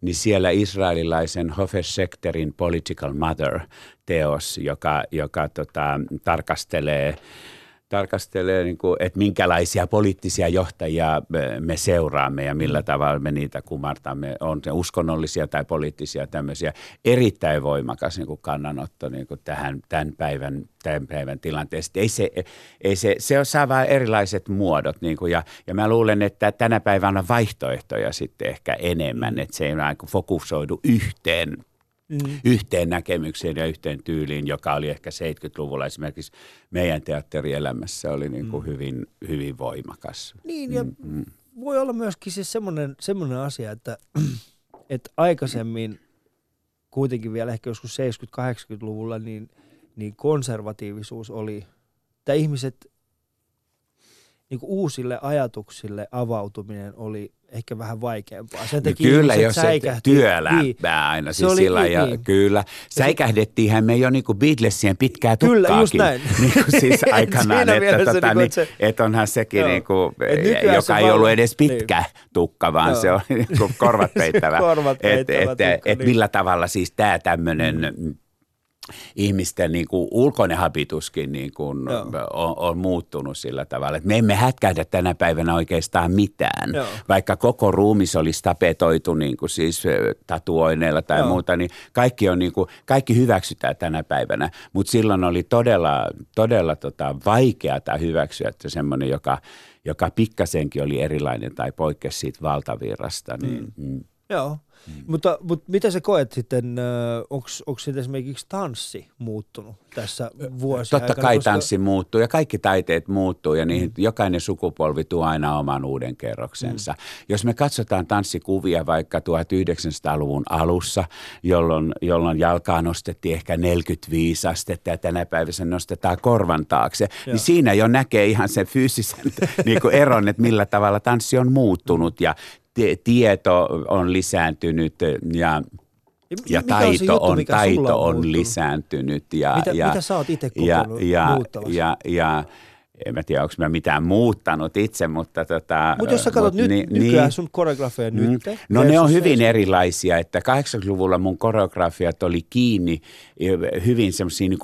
niin siellä israelilaisen Hofer Sekterin Political Mother-teos, joka, joka tota, tarkastelee tarkastelee, niin kuin, että minkälaisia poliittisia johtajia me seuraamme ja millä mm. tavalla me niitä kumartamme. On se uskonnollisia tai poliittisia tämmöisiä. Erittäin voimakas niin kuin kannanotto niin kuin tähän tämän päivän, tämän päivän tilanteesta. Ei se, ei se, se saa vain erilaiset muodot. Niin kuin, ja, ja mä luulen, että tänä päivänä on vaihtoehtoja sitten ehkä enemmän, mm. että se ei ole fokusoidu yhteen mm. yhteen näkemykseen ja yhteen tyyliin, joka oli ehkä 70-luvulla esimerkiksi meidän teatterielämässä oli niin kuin mm. hyvin, hyvin voimakas. Niin ja mm, mm. voi olla myöskin siis semmoinen, semmoinen asia, että, <clears throat> että aikaisemmin kuitenkin vielä ehkä joskus 70-80-luvulla niin, niin konservatiivisuus oli, että ihmiset niin kuin uusille ajatuksille avautuminen oli ehkä vähän vaikeampaa. Sen no kyllä, jos se työlämpää niin. aina. Siis oli, sillä, niin, ja niin. Kyllä. Säikähdettiinhän me jo niin kuin Beatlesien pitkää tukkaakin. Kyllä, just näin. <laughs> <laughs> niin kuin siis aikanaan, että, tota, niin, se, että onhan sekin, niin kuin, joka ei ollut edes pitkä niin. tukka, vaan joo. se oli niin kuin korvat <laughs> peittävä. korvat peittävä et, tukka, et, niin. et millä tavalla siis tämä tämmöinen mm ihmisten niin kuin ulkoinen habituskin niin kuin on, on muuttunut sillä tavalla, että me emme hätkähdä tänä päivänä oikeastaan mitään. Joo. Vaikka koko ruumis olisi tapetoitu niin kuin siis tatuoineilla tai Joo. muuta, niin kaikki, on niin kuin, kaikki hyväksytään tänä päivänä. Mutta silloin oli todella, todella tota vaikeaa hyväksyä, että semmoinen, joka, joka pikkasenkin oli erilainen tai poikkesi siitä valtavirrasta, niin mm. mm Joo. Mm. Mutta, mutta mitä sä koet sitten, onko sitten esimerkiksi tanssi muuttunut tässä vuosina Totta kai koska... tanssi muuttuu ja kaikki taiteet muuttuu ja niihin mm. jokainen sukupolvi tuo aina oman uuden kerroksensa. Mm. Jos me katsotaan tanssikuvia vaikka 1900-luvun alussa, jolloin, jolloin jalkaa nostettiin ehkä 45 astetta ja tänä päivänä nostetaan korvan taakse, niin Joo. niin siinä jo näkee ihan sen fyysisen <laughs> niin kuin eron, että millä tavalla tanssi on muuttunut ja tieto on lisääntynyt ja ja taito on, juttu, on, taito on, on lisääntynyt. Ja, mitä, ja, mitä sä oot itse ja, ja, ja, ja, en mä tiedä, onko mä mitään muuttanut itse, mutta tota... Mutta jos sä katsot nyt, ni, nykyään niin, sun koreografia mm, nyt. No ne on hyvin erilaisia, että 80-luvulla mun koreografiat oli kiinni hyvin semmoisia niin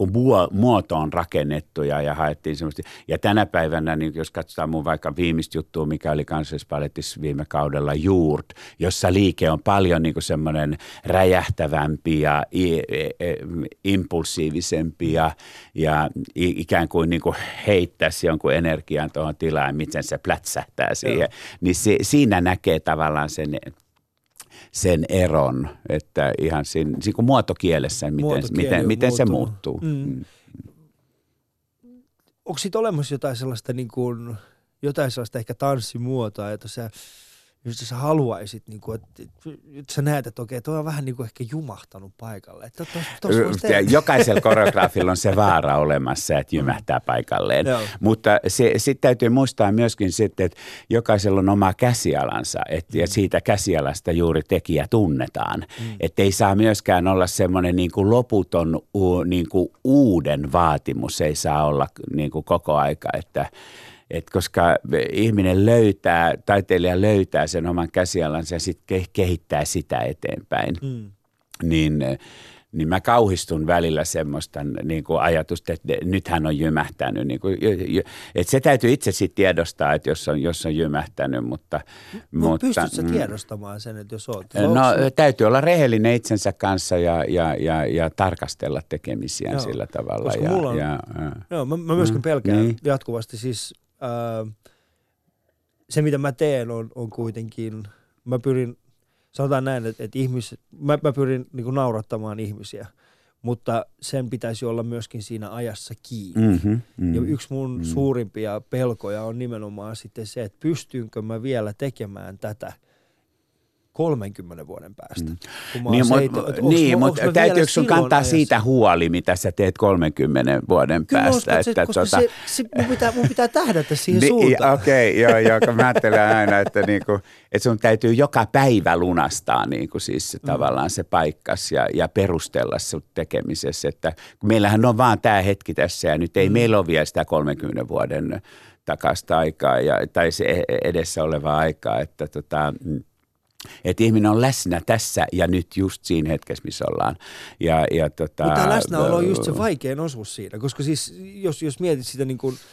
muotoon rakennettuja ja haettiin semmoista. Ja tänä päivänä, niin jos katsotaan mun vaikka viimeistä juttua, mikä oli kansallispaletissa viime kaudella Juurt, jossa liike on paljon niin semmoinen räjähtävämpi ja impulsiivisempi ja, ja ikään kuin, niin kuin heittäisi jonkun energian tuohon tilaan, miten se plätsähtää siihen. Joo. Niin se, siinä näkee tavallaan sen sen eron, että ihan siinä, siinä kuin muotokielessä, miten, miten, miten se muuttuu. Mm. Mm. Onko siitä olemassa jotain sellaista, niin kuin, jotain sellaista ehkä tanssimuotoa, että sä jos sä haluaisit, niin kuin, että, että sä näet, että okei, toi on vähän niin kuin ehkä jumahtanut paikalle. Että tos, tos Jokaisella <laughs> koreografilla on se vaara olemassa, että jymähtää paikalleen. Joo. Mutta sitten täytyy muistaa myöskin sitten, että jokaisella on oma käsialansa et, ja mm. siitä käsialasta juuri tekijä tunnetaan. Mm. Että ei saa myöskään olla semmoinen niin kuin loputon u, niin kuin uuden vaatimus, ei saa olla niin kuin koko aika, että – et koska ihminen löytää, taiteilija löytää sen oman käsialansa ja sitten kehittää sitä eteenpäin, mm. niin, niin mä kauhistun välillä semmoista niin kuin ajatusta, että nyt hän on jymähtänyt. Niin kuin, että se täytyy itse sitten tiedostaa, että jos on, jos on jymähtänyt, mutta... Mut mutta pystytkö mm, tiedostamaan sen, että jos olet? No täytyy olla rehellinen itsensä kanssa ja, ja, ja, ja tarkastella tekemisiään joo. sillä tavalla. Koska ja, mulla on, ja, ja, joo, mä, mä myöskin mm, pelkään niin. jatkuvasti siis se, mitä mä teen, on, on kuitenkin, mä pyrin, sanotaan näin, että, että ihmis, mä, mä pyrin niin kuin naurattamaan ihmisiä, mutta sen pitäisi olla myöskin siinä ajassa kiinni. Mm-hmm, mm-hmm, ja yksi mun mm-hmm. suurimpia pelkoja on nimenomaan sitten se, että pystynkö mä vielä tekemään tätä – 30 vuoden päästä. Mm. Niin, mutta niin, mut täytyykö sun kantaa ajassa? siitä huoli, mitä sä teet 30 vuoden Kyllä päästä? Uskon, että, koska tota... se, se, mun, pitää, mun pitää tähdätä siihen niin, suuntaan. Okei, okay, joo, joo, kun mä ajattelen aina, että, niinku, että sun täytyy joka päivä lunastaa niinku siis se, mm. tavallaan se paikkas ja, ja perustella sun tekemisessä. Että, kun meillähän on vaan tämä hetki tässä ja nyt ei mm. meillä ole vielä sitä 30 vuoden takasta aikaa ja, tai se e-, edessä olevaa aikaa, että tota, että ihminen on läsnä tässä ja nyt just siinä hetkessä, missä ollaan. Ja, ja tota, Mutta läsnäolo on just se vaikein osuus siinä, koska siis jos, jos mietit sitä niin kuin –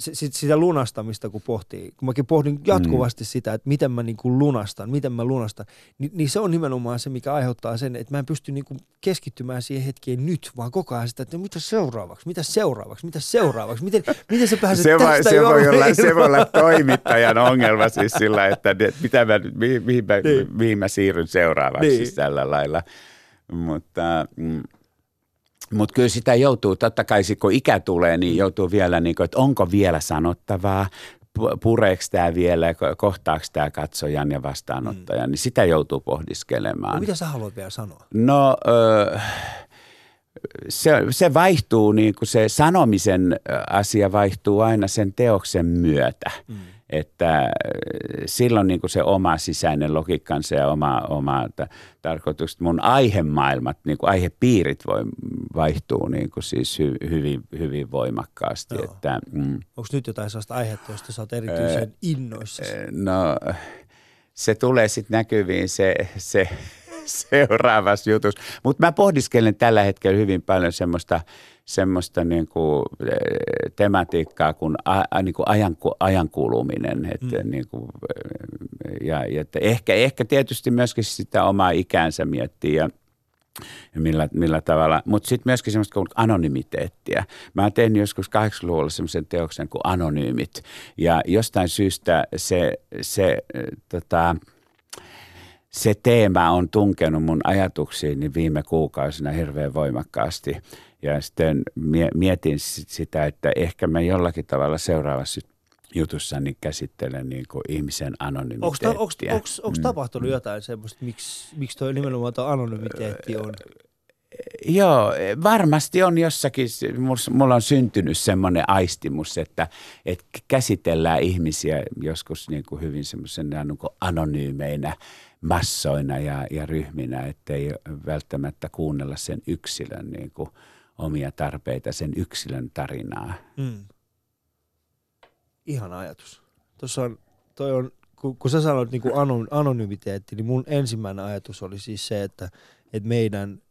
sit, sitä lunastamista, kun pohtii, kun mäkin pohdin jatkuvasti mm. sitä, että miten mä niin kuin lunastan, miten mä lunastan, niin, niin se on nimenomaan se, mikä aiheuttaa sen, että mä en pysty niin kuin keskittymään siihen hetkeen nyt, vaan koko ajan sitä, että mitä seuraavaksi, mitä seuraavaksi, mitä seuraavaksi, miten, miten sä pääset <laughs> se tästä se voi, olla, se voi olla toimittajan ongelma siis sillä, että mitä mä, mihin, mihin, mä, niin. mihin mä siirryn seuraavaksi niin. siis tällä lailla. Mutta... Mm, mutta kyllä sitä joutuu, totta kai kun ikä tulee, niin joutuu vielä, niin kuin, että onko vielä sanottavaa, pureeko tämä vielä, kohtaako tämä katsojan ja vastaanottajan, mm. niin sitä joutuu pohdiskelemaan. No, mitä sä haluat vielä sanoa? No... Öö, se, se vaihtuu, niin kuin se sanomisen asia vaihtuu aina sen teoksen myötä. Mm että äh, silloin niin kuin se oma sisäinen logiikkansa ja oma, oma t- tarkoitus, mun aihemaailmat, niin kuin aihepiirit voi, vaihtuu niin kuin siis hy, hyvin, hyvin voimakkaasti. Että, mm. Onko nyt jotain sellaista aihetta, josta sä oot erityisen äh, innoissa? No se tulee sitten näkyviin se, se <laughs> seuraavassa jutussa. Mutta mä pohdiskelen tällä hetkellä hyvin paljon semmoista – semmoista niin kuin, eh, tematiikkaa kuin, a, a, niin kuin ajan, ajankuluminen. Että, mm. niin kuin, eh, ja, ja että ehkä, ehkä tietysti myöskin sitä omaa ikäänsä miettii ja ja millä, millä tavalla, mutta sitten myöskin semmoista kuin anonymiteettia. Mä tein joskus 80-luvulla semmoisen teoksen kuin Anonyymit ja jostain syystä se, se tota, se teema on tunkenut mun ajatuksiini viime kuukausina hirveän voimakkaasti. Ja sitten mietin sitä, että ehkä mä jollakin tavalla seuraavassa jutussa niin käsittelen niin kuin ihmisen anonymiteettia. Onko mm. tapahtunut mm. jotain semmoista, miksi, miksi tuo nimenomaan tuo anonymiteetti on? Joo, varmasti on jossakin, mulla on syntynyt semmoinen aistimus, että, että käsitellään ihmisiä joskus niin kuin hyvin semmoisena niin kuin anonyymeinä massoina ja, ja ryhminä, ettei välttämättä kuunnella sen yksilön niin kuin omia tarpeita, sen yksilön tarinaa. Mm. Ihana ajatus. Tuossa on, toi on, kun, kun sä sanoit niin kuin anonymiteetti, niin mun ensimmäinen ajatus oli siis se, että, että meidän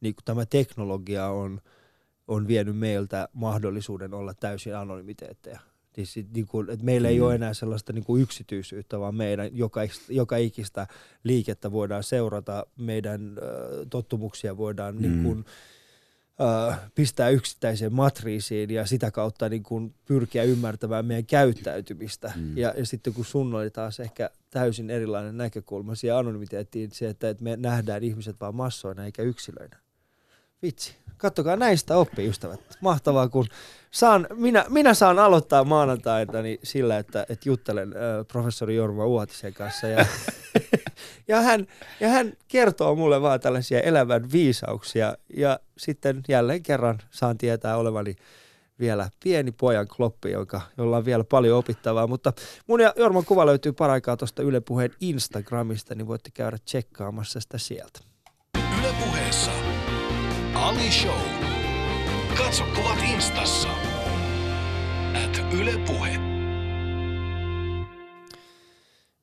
niin kuin tämä teknologia on, on vienyt meiltä mahdollisuuden olla täysin anonymiteetteja. Siis, niin kuin, että meillä ei mm. ole enää sellaista niin kuin yksityisyyttä, vaan meidän joka, joka ikistä liikettä voidaan seurata, meidän äh, tottumuksia voidaan mm. niin kuin, pistää yksittäiseen matriisiin ja sitä kautta niin kuin, pyrkiä ymmärtämään meidän käyttäytymistä. Mm. Ja, ja sitten kun sun oli taas ehkä täysin erilainen näkökulma siihen anonymiteettiin, se, että, että me nähdään ihmiset vain massoina eikä yksilöinä. Vitsi, kattokaa näistä oppiystävät. Mahtavaa, kun saan, minä, minä saan aloittaa maanantaina niin sillä, että, että juttelen äh, professori Jorma Uotisen kanssa. Ja, <laughs> ja, hän, ja hän kertoo mulle vaan tällaisia elävän viisauksia. Ja sitten jälleen kerran saan tietää olevani vielä pieni pojan kloppi, joka, jolla on vielä paljon opittavaa. Mutta mun ja Jorman kuva löytyy paraikaa tuosta Yle Puheen Instagramista, niin voitte käydä tsekkaamassa sitä sieltä. Yle Puheessa Ali Show. Katso kuvat instassa. At Yle Puhe.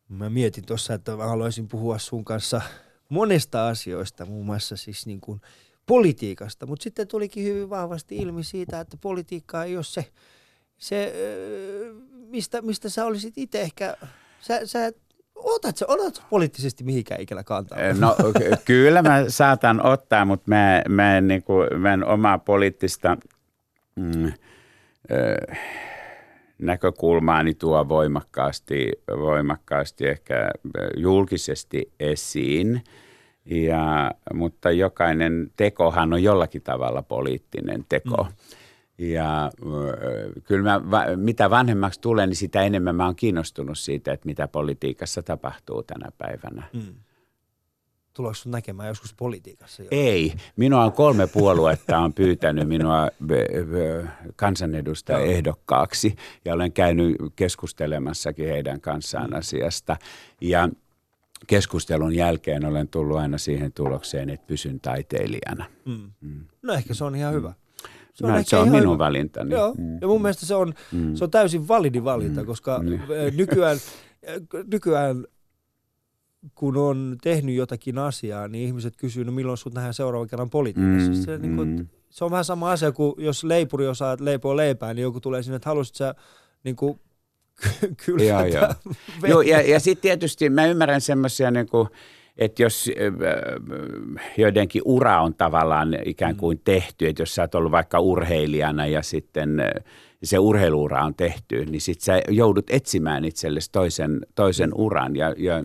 Mä mietin tuossa, että mä haluaisin puhua sun kanssa monesta asioista, muun muassa siis niin kuin politiikasta, mutta sitten tulikin hyvin vahvasti ilmi siitä, että politiikka ei ole se, se mistä, mistä sä olisit itse ehkä, sä, sä Otatko, otatko poliittisesti mihinkään ikinä kantaa? Eh, no kyllä mä saatan ottaa, mutta mä, mä, en, niin kuin, mä en omaa poliittista mm, ö, näkökulmaani tuo voimakkaasti, voimakkaasti ehkä julkisesti esiin. Ja, mutta jokainen tekohan on jollakin tavalla poliittinen teko. Mm. Ja kyllä mä, mitä vanhemmaksi tulee, niin sitä enemmän mä oon kiinnostunut siitä, että mitä politiikassa tapahtuu tänä päivänä. Mm. Tuleeko sun näkemään joskus politiikassa? Jo? Ei. Minua on kolme puoluetta on pyytänyt minua kansanedustajan ehdokkaaksi ja olen käynyt keskustelemassakin heidän kanssaan mm. asiasta. Ja keskustelun jälkeen olen tullut aina siihen tulokseen, että pysyn taiteilijana. Mm. Mm. No ehkä se on ihan hyvä. Se on, Näin, se on minun hyvä. valintani. Joo, mm. ja mun mielestä se on, mm. se on täysin validi valinta, mm. koska mm. nykyään, nykyään kun on tehnyt jotakin asiaa, niin ihmiset kysyy, no milloin sut nähdään seuraavan kerran politiikassa. Mm, se, niin kuin, mm. se on vähän sama asia kuin jos leipuri osaa leipoa leipää, niin joku tulee sinne, että haluaisit sä niin kuin, kyllä. Joo, joo. joo, ja, ja sitten tietysti mä ymmärrän semmoisia niin kuin, että jos joidenkin ura on tavallaan ikään mm. kuin tehty, että jos sä oot ollut vaikka urheilijana ja sitten se urheiluura on tehty, niin sitten sä joudut etsimään itsellesi toisen, toisen uran ja, ja,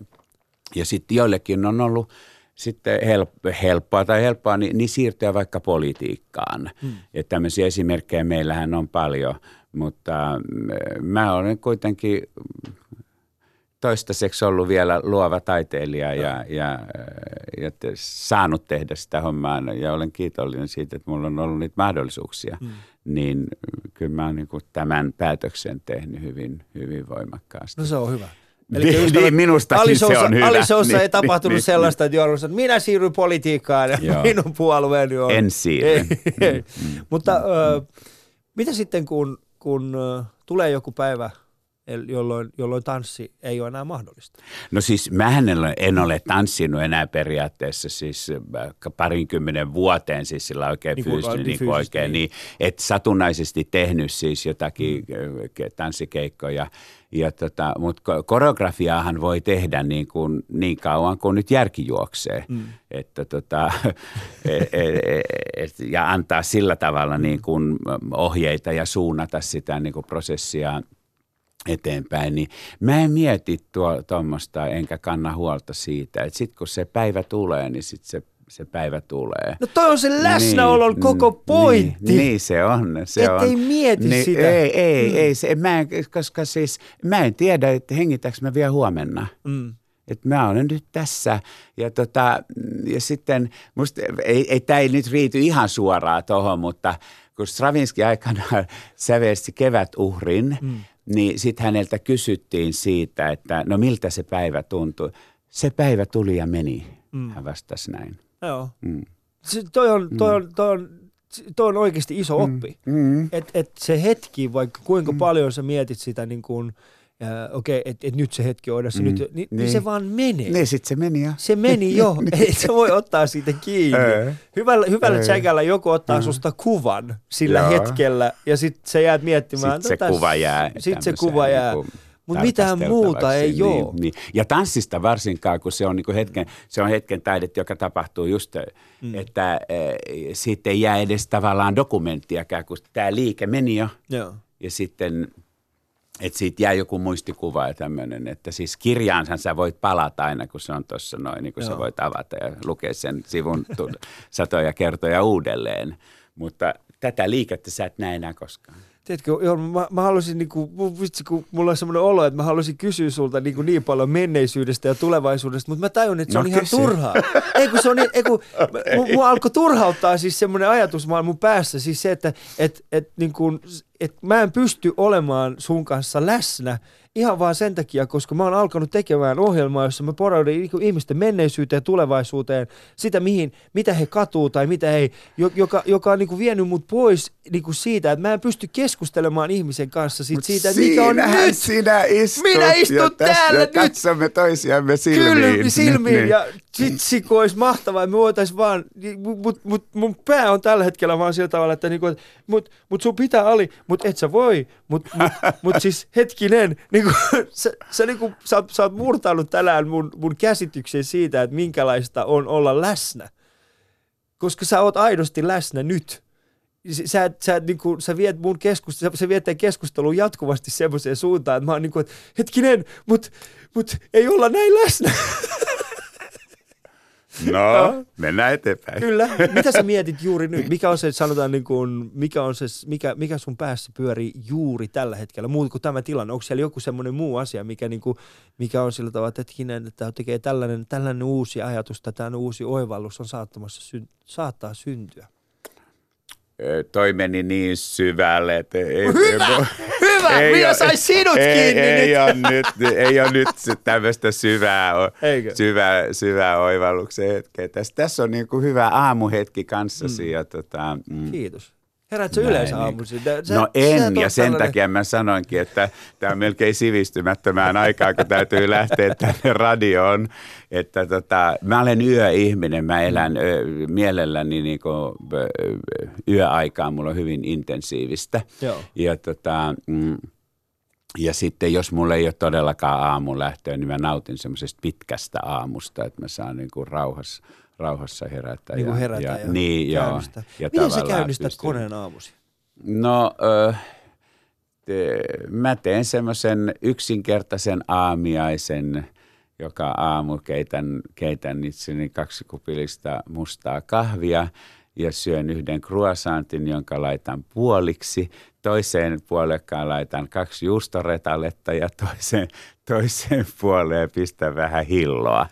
ja sitten joillekin on ollut sitten helppoa tai helppoa, niin, niin siirtyä vaikka politiikkaan. Hmm. Että tämmöisiä esimerkkejä meillähän on paljon, mutta mä olen kuitenkin toistaiseksi ollut vielä luova taiteilija ja, ja, ja saanut tehdä sitä hommaa ja olen kiitollinen siitä, että mulla on ollut niitä mahdollisuuksia. Mm. Niin kyllä mä oon niin tämän päätöksen tehnyt hyvin, hyvin voimakkaasti. No se on hyvä. <laughs> Eli niin, niin minustakin Alisousa, se on hyvä. Alisoussa <laughs> niin, ei tapahtunut niin, sellaista, että Jorma sanoi, minä siirryn politiikkaan ja Joo. minun puolueeni on. En siirry. Mm, mm, Mutta mm. Ö, mitä sitten, kun, kun tulee joku päivä, jolloin, jolloin tanssi ei ole enää mahdollista. No siis mähän en ole tanssinut enää periaatteessa siis parinkymmenen vuoteen siis sillä oikein niin fyysisesti, niin kuin oikein, niin, että satunnaisesti tehnyt siis jotakin mm. tanssikeikkoja. Ja tota, mutta koreografiaahan voi tehdä niin, kuin, niin kauan kuin nyt järki juoksee. Mm. Että tota, et, <laughs> et, et, ja antaa sillä tavalla niin kuin ohjeita ja suunnata sitä niin kuin prosessia – eteenpäin, niin mä en mieti tuommoista enkä kanna huolta siitä, että sitten kun se päivä tulee, niin sitten se se päivä tulee. No toi on se läsnäolon niin, koko mm, pointti. Niin, niin se on. Se Et on. ei mieti niin, sitä. Ei, ei, mm. ei se, mä en, koska siis mä en tiedä, että hengitäks mä vielä huomenna. Mm. Että mä olen nyt tässä. Ja, tota, ja sitten, musta, ei, ei, tämä ei nyt riity ihan suoraan tuohon, mutta kun Stravinsky aikanaan <laughs> sävelsi kevätuhrin, mm. Niin sitten häneltä kysyttiin siitä, että no miltä se päivä tuntui. Se päivä tuli ja meni, mm. hän vastasi näin. Joo. Mm. Se, toi, on, toi, on, toi, on, toi on oikeasti iso mm. oppi. Mm. Että et se hetki, vaikka kuinka mm. paljon sä mietit sitä niin kuin, okei, okay, että et nyt se hetki on edessä, mm. nyt, niin, niin. niin se vaan menee. Niin, sitten se meni jo. Se meni jo, niin. <laughs> ei se voi ottaa siitä kiinni. Ei. Hyvällä, hyvällä tsäkällä joku ottaa mm. susta kuvan sillä Joo. hetkellä ja sitten sä jäät miettimään. Sitten se kuva jää. Sitten se kuva jää. Niin mutta mitään muuta ei niin, ole. Niin. Ja tanssista varsinkaan, kun se on, niin hetken, se on hetken taidetta, joka tapahtuu just, mm. että äh, siitä ei jää edes tavallaan dokumenttiakaan, kun tämä liike meni jo. Joo. Ja sitten että siitä jää joku muistikuva ja tämmöinen, että siis kirjaansa sä voit palata aina, kun se on tuossa noin, niin kuin sä voit avata ja lukea sen sivun <laughs> satoja kertoja uudelleen. Mutta tätä liikettä sä et näe enää koskaan. Tiedätkö, joo, mä, mä haluaisin, niin kuin, vitsi, kun mulla on semmoinen olo, että mä haluaisin kysyä sulta niin, kuin niin paljon menneisyydestä ja tulevaisuudesta, mutta mä tajun, että se no, on kysy. ihan turhaa. ei kun se on niin, ei kun, <laughs> okay. mua alkoi turhauttaa siis semmoinen ajatus mun päässä, siis se, että et, et, niin kuin, et mä en pysty olemaan sun kanssa läsnä ihan vaan sen takia, koska mä oon alkanut tekemään ohjelmaa, jossa mä poraudun ihmisten menneisyyteen ja tulevaisuuteen, sitä mihin, mitä he katuu tai mitä ei, joka, joka on niin kuin vienyt mut pois niin kuin siitä, että mä en pysty keskustelemaan ihmisen kanssa siitä, siitä että mikä on nyt. sinä istut Minä istun täällä nyt. katsomme toisiamme silmiin. Kyllä, silmiin niin. ja vitsi, kun olisi mahtavaa, me voitaisiin vaan, mutta mut, mun pää on tällä hetkellä vaan sillä tavalla, että niinku, mut, mut sun pitää Ali, mutta et sä voi, mutta mut, mut siis hetkinen, niinku, sä, sä, niinku, sä, sä oot murtanut tänään mun, mun käsityksen siitä, että minkälaista on olla läsnä. Koska sä oot aidosti läsnä nyt sä, sä, niin kuin, sä viet mun keskustelu, sä viet keskustelun jatkuvasti semmoiseen suuntaan, että mä oon niin kuin, että hetkinen, mutta mut ei olla näin läsnä. <laughs> No, <laughs> mennään eteenpäin. Kyllä. <laughs> Mitä sä mietit juuri nyt? Mikä on se, sanotaan niin kuin, mikä, on se, mikä, mikä sun päässä pyörii juuri tällä hetkellä, muuta kuin tämä tilanne? Onko siellä joku semmoinen muu asia, mikä, niin kuin, mikä on sillä tavalla, että hetkinen, että tekee tällainen, tällainen uusi ajatus, tai tällainen uusi oivallus on saattamassa, saattaa syntyä? toi meni niin syvälle, että ei, hyvä, ei, hyvä, ei minä sain sinut ei, kiinni ei, nyt. Ei ole nyt, ei ole nyt tämmöistä syvää, syvää, syvää oivalluksen hetkeä. Tässä, tässä on niin kuin hyvä aamuhetki kanssasi. Mm. Ja tota, mm. Kiitos. Heräätkö yleensä niin. aamuisin? Sä, no en, ja sen tällainen... takia mä sanoinkin, että tämä on melkein sivistymättömään aikaan, kun täytyy lähteä tänne radioon. Että tota, mä olen yöihminen, mä elän ö, mielelläni niin kuin, yöaikaa, mulla on hyvin intensiivistä. Joo. Ja tota, mm, ja sitten jos mulla ei ole todellakaan aamun lähtöä, niin mä nautin semmoisesta pitkästä aamusta, että mä saan niin kuin rauhassa – rauhassa herätä. Niin kuin herätä ja, ja, niin, joo, ja Miten sä käynnistät koneen aamusi? No, ö, te, mä teen semmoisen yksinkertaisen aamiaisen, joka aamu keitän, keitän itseni kaksi kupillista mustaa kahvia ja syön yhden croissantin, jonka laitan puoliksi. Toiseen puolekkaan laitan kaksi juustoretaletta ja toiseen, toiseen puoleen pistän vähän hilloa.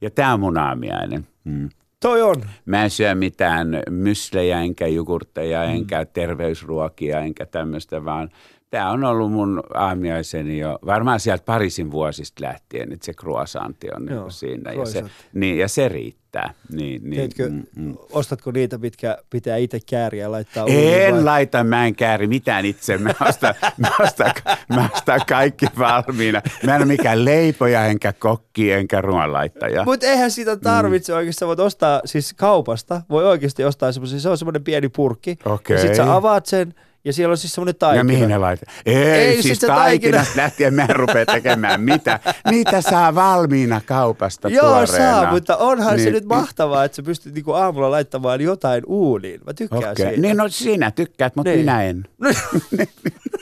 Ja tämä on mun aamiainen. Mm. Toi on. Mä en syö mitään myslejä, enkä jogurtteja, mm. enkä terveysruokia, enkä tämmöistä, vaan tämä on ollut mun aamiaiseni jo varmaan sieltä Pariisin vuosista lähtien, että se croissantti on Joo, niin siinä. Ja se, niin, ja se riittää. Niin, niin, Teetkö, mm, mm. Ostatko niitä, mitkä pitää itse kääriä ja laittaa En vai? laita, mä en kääri mitään itse. Mä ostan, <laughs> mä ostan, mä ostan kaikki valmiina. Mä en ole mikään leipoja, enkä kokki, enkä ruoanlaittaja. Mutta eihän sitä tarvitse mm. oikeasti. Sä voit ostaa siis kaupasta, voi oikeasti ostaa semmoisen, se on semmoinen pieni purkki. Okay. Ja sit sä avaat sen – ja siellä on siis semmoinen taikina. Ja mihin ne laitetaan? Ei, Ei siis, siis taikinasta lähtien mä en rupea tekemään mitä. Niitä saa valmiina kaupasta Joo, tuoreena. saa, mutta onhan niin. se nyt mahtavaa, että sä pystyt niinku aamulla laittamaan jotain uuniin. Mä tykkään okay. siitä. Niin, no sinä tykkäät, mutta niin. minä en. <laughs>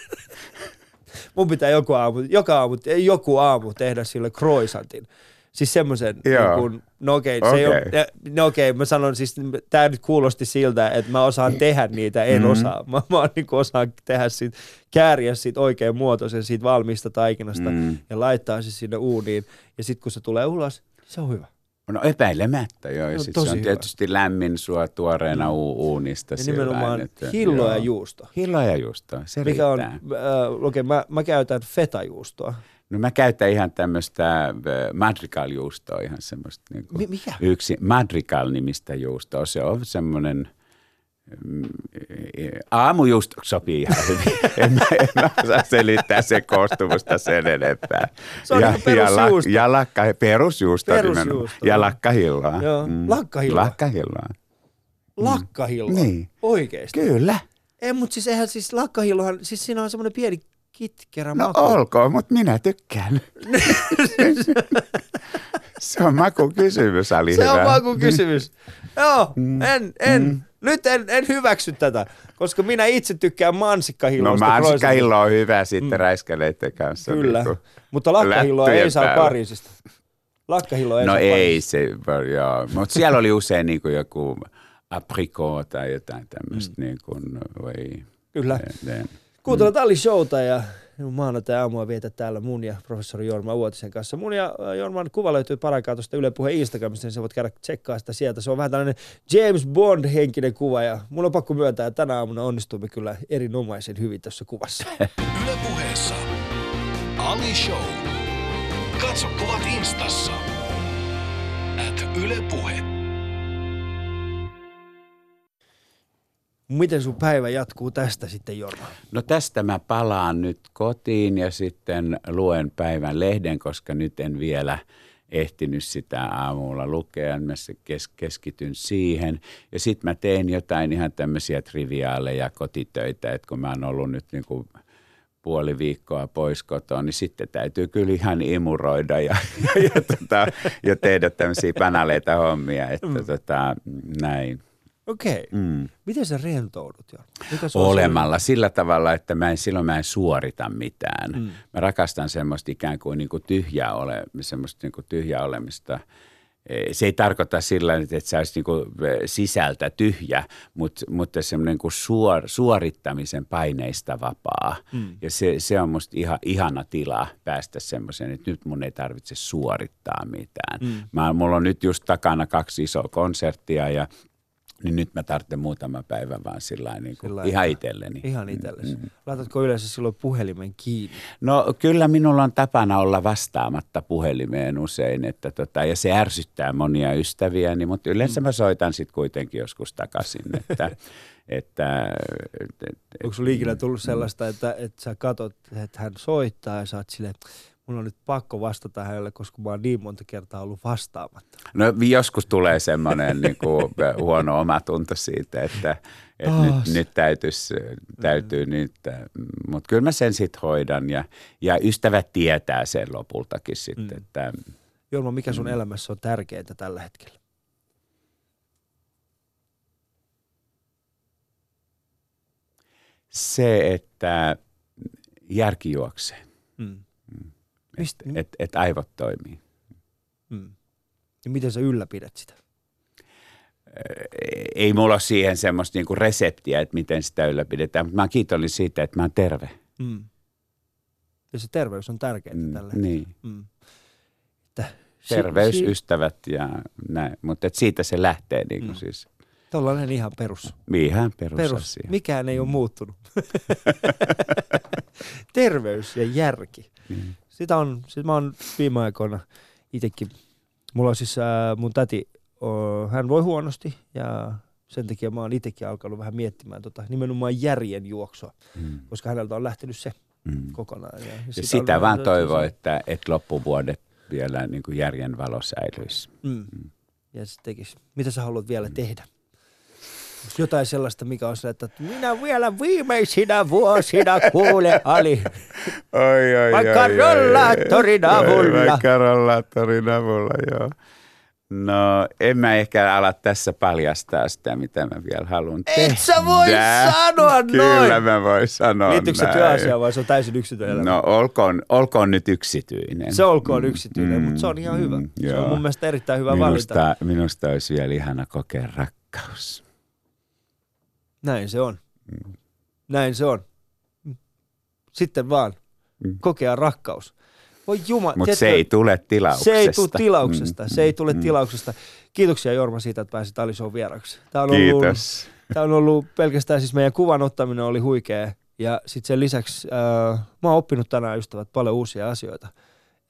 <laughs> mun pitää joku aamu, joka aamu, joku aamu tehdä sille croissantin. Siis semmoisen, niin no okei, okay, okay. Se ei no okei, okay, mä sanon siis, tämä nyt kuulosti siltä, että mä osaan tehdä niitä, en mm-hmm. osaa. Mä, mä niin osaan tehdä siitä, kääriä siitä oikein muotoisen siitä valmista taikinasta mm. ja laittaa se sinne uuniin. Ja sitten kun se tulee ulos, se on hyvä. No epäilemättä joo, ja no, sit se on tietysti hyvä. lämmin sua tuoreena mm. uunista. Ja nimenomaan että, hillo ja juusto. Hillo ja juusto, se Mikä riittää. on, äh, okay, mä, mä käytän fetajuustoa. No mä käytän ihan tämmöistä äh, madrigal-juustoa, ihan semmoista niin kuin Mikä? yksi madrigal-nimistä juustoa. Se on semmoinen mm, Aamujuusto sopii ihan hyvin. <laughs> en, mä, en mä osaa selittää sen koostumusta sen enempää. Se on ja, niin ja, la, ja lakka, perusjuusto, perusjuusto ja lakkahilloa. Joo, mm. lakkahilloa. Lakkahilloa. Lakkahilloa? Niin. Oikeesti? Kyllä. Ei, mutta siis eihän siis lakkahillohan, siis siinä on semmoinen pieni kitkerä no maku. olkoon, mutta minä tykkään. <laughs> se on makukysymys, Ali Se hyvä. on makukysymys. Joo, mm. en, en. Mm. Nyt en, en hyväksy tätä, koska minä itse tykkään mansikkahillosta. No mansikkahillo on hyvä sitten mm. räiskeleiden kanssa. Kyllä, niin mutta lakkahilloa ei saa Pariisista. Lakkahillo ei no saa ei Pariisista. se. Mutta siellä oli usein niin kuin joku aprikoo tai jotain tämmöistä. Mm. Niin kuin, vai, Kyllä. Ne, ne. Kuuntelet mm. Showta ja maanantai aamua vietä täällä mun ja professori Jorma Uotisen kanssa. Mun ja Jorman kuva löytyy paraikaa tuosta Yle Puheen Instagramista, niin sä voit käydä tsekkaa sitä sieltä. Se on vähän tällainen James Bond-henkinen kuva ja mun on pakko myöntää, että tänä aamuna onnistuimme kyllä erinomaisen hyvin tässä kuvassa. <laughs> Yle Puheessa Ali Show. Katso kuvat instassa. At Yle Puhe. Miten sun päivä jatkuu tästä sitten, Jorma? No tästä mä palaan nyt kotiin ja sitten luen päivän lehden, koska nyt en vielä ehtinyt sitä aamulla lukea. Mä kes- keskityn siihen. Ja sitten mä teen jotain ihan tämmöisiä triviaaleja kotitöitä, että kun mä oon ollut nyt niin kuin puoli viikkoa pois kotoa, niin sitten täytyy kyllä ihan imuroida ja, ja, <laughs> ja, tota, ja tehdä tämmöisiä panaleita hommia, että mm. tota, näin. Okei. Okay. Mm. Miten sä rentoudut? Jo? Olemalla sillä tavalla, että mä en, silloin mä en suorita mitään. Mm. Mä rakastan semmoista ikään kuin, niin kuin tyhjää, ole, semmoista niin kuin tyhjää olemista. E, se ei tarkoita sillä että se olisi niin sisältä tyhjä, mutta, mutta semmoinen kuin suor, suorittamisen paineista vapaa. Mm. Ja se, se on musta ihan, ihana tila päästä semmoiseen, että nyt mun ei tarvitse suorittaa mitään. Mm. Mä, mulla on nyt just takana kaksi isoa konserttia ja – niin nyt mä tarvitsen muutama päivä vaan sillä niin kuin ihan itselleni. Ihan itsellesi. Mm. Laitatko yleensä silloin puhelimen kiinni? No kyllä minulla on tapana olla vastaamatta puhelimeen usein, että tota, ja se ärsyttää monia ystäviäni, mutta yleensä mä soitan sitten kuitenkin joskus takaisin. Että, <laughs> että, et, et, Onko sinulla ikinä tullut sellaista, että, että sä katsot, että hän soittaa ja sä oot silleen, mun on nyt pakko vastata hänelle, koska mä oon niin monta kertaa ollut vastaamatta. No joskus tulee semmoinen niin kuin, huono omatunto siitä, että, että nyt, nyt täytyisi, täytyy mm. nyt, mutta kyllä mä sen sitten hoidan ja, ja ystävät tietää sen lopultakin sitten. Mm. Että, Jorma, mikä sun mm. elämässä on tärkeintä tällä hetkellä? Se, että järki juoksee. Mm. Mist, että et, et aivot toimii. Hmm. Ja miten sä ylläpidät sitä? Ei mulla ole siihen semmoista niinku reseptiä, että miten sitä ylläpidetään, mutta mä kiitollinen siitä, että mä oon terve. Hmm. Ja se terveys on tärkeää mm, tällä Niin. Että Terveys, si- ystävät ja näin, mutta siitä se lähtee niin kuin hmm. siis. Tuollainen ihan perus. Ihan perus, perus. Mikään ei ole muuttunut. <laughs> Terveys ja järki. Mm. Sitä on, sit mä oon viime aikoina itsekin, mulla on siis ää, mun täti, o, hän voi huonosti ja sen takia mä oon itsekin alkanut vähän miettimään tota, nimenomaan järjen juoksua, mm. koska häneltä on lähtenyt se mm. kokonaan. Ja, ja, ja sitä, sitä vaan toivoo, että, että loppuvuodet vielä niin kuin järjen valo säilyisi. Mm. Mm. Ja se tekisi. Mitä sä haluat vielä mm. tehdä? Jotain sellaista, mikä on se, että minä vielä viimeisinä vuosina kuule Ali. Oi, oi, vaikka oi, rollaattorin oi, avulla. Vaikka rollaattorin avulla, joo. No, en mä ehkä ala tässä paljastaa sitä, mitä mä vielä haluan tehdä. Et sä voi sanoa <laughs> noin! Kyllä mä voin sanoa Liittyykö se työasiaan vai se on täysin yksityinen No, olkoon, olkoon nyt yksityinen. Se olkoon mm, yksityinen, mm, mutta se on ihan hyvä. Mm, se joo. on mun mielestä erittäin hyvä minusta, valinta. Minusta olisi vielä ihana kokea rakkaus. Näin se on. Mm. Näin se on. Sitten vaan mm. kokea rakkaus. Voi juma, Mutta se ei tule tilauksesta. Se ei tule tilauksesta. Mm, se ei tule mm, tilauksesta. Kiitoksia Jorma siitä, että pääsit Alison vieraksi. Tämä on Kiitos. Ollut, tämä on ollut pelkästään siis meidän kuvan ottaminen oli huikea. Ja sitten sen lisäksi äh, mä oon oppinut tänään ystävät paljon uusia asioita.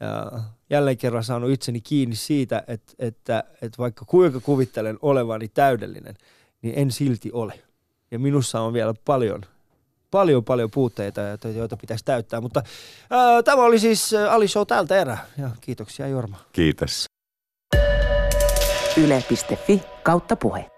Ja jälleen kerran saanut itseni kiinni siitä, että, että, että vaikka kuinka kuvittelen olevani täydellinen, niin en silti ole. Ja minussa on vielä paljon – paljon paljon puutteita, joita pitäisi täyttää. Mutta ää, tämä oli siis Ali Show tältä erää. Ja kiitoksia Jorma. Kiitos. Yle.fi kautta puhe.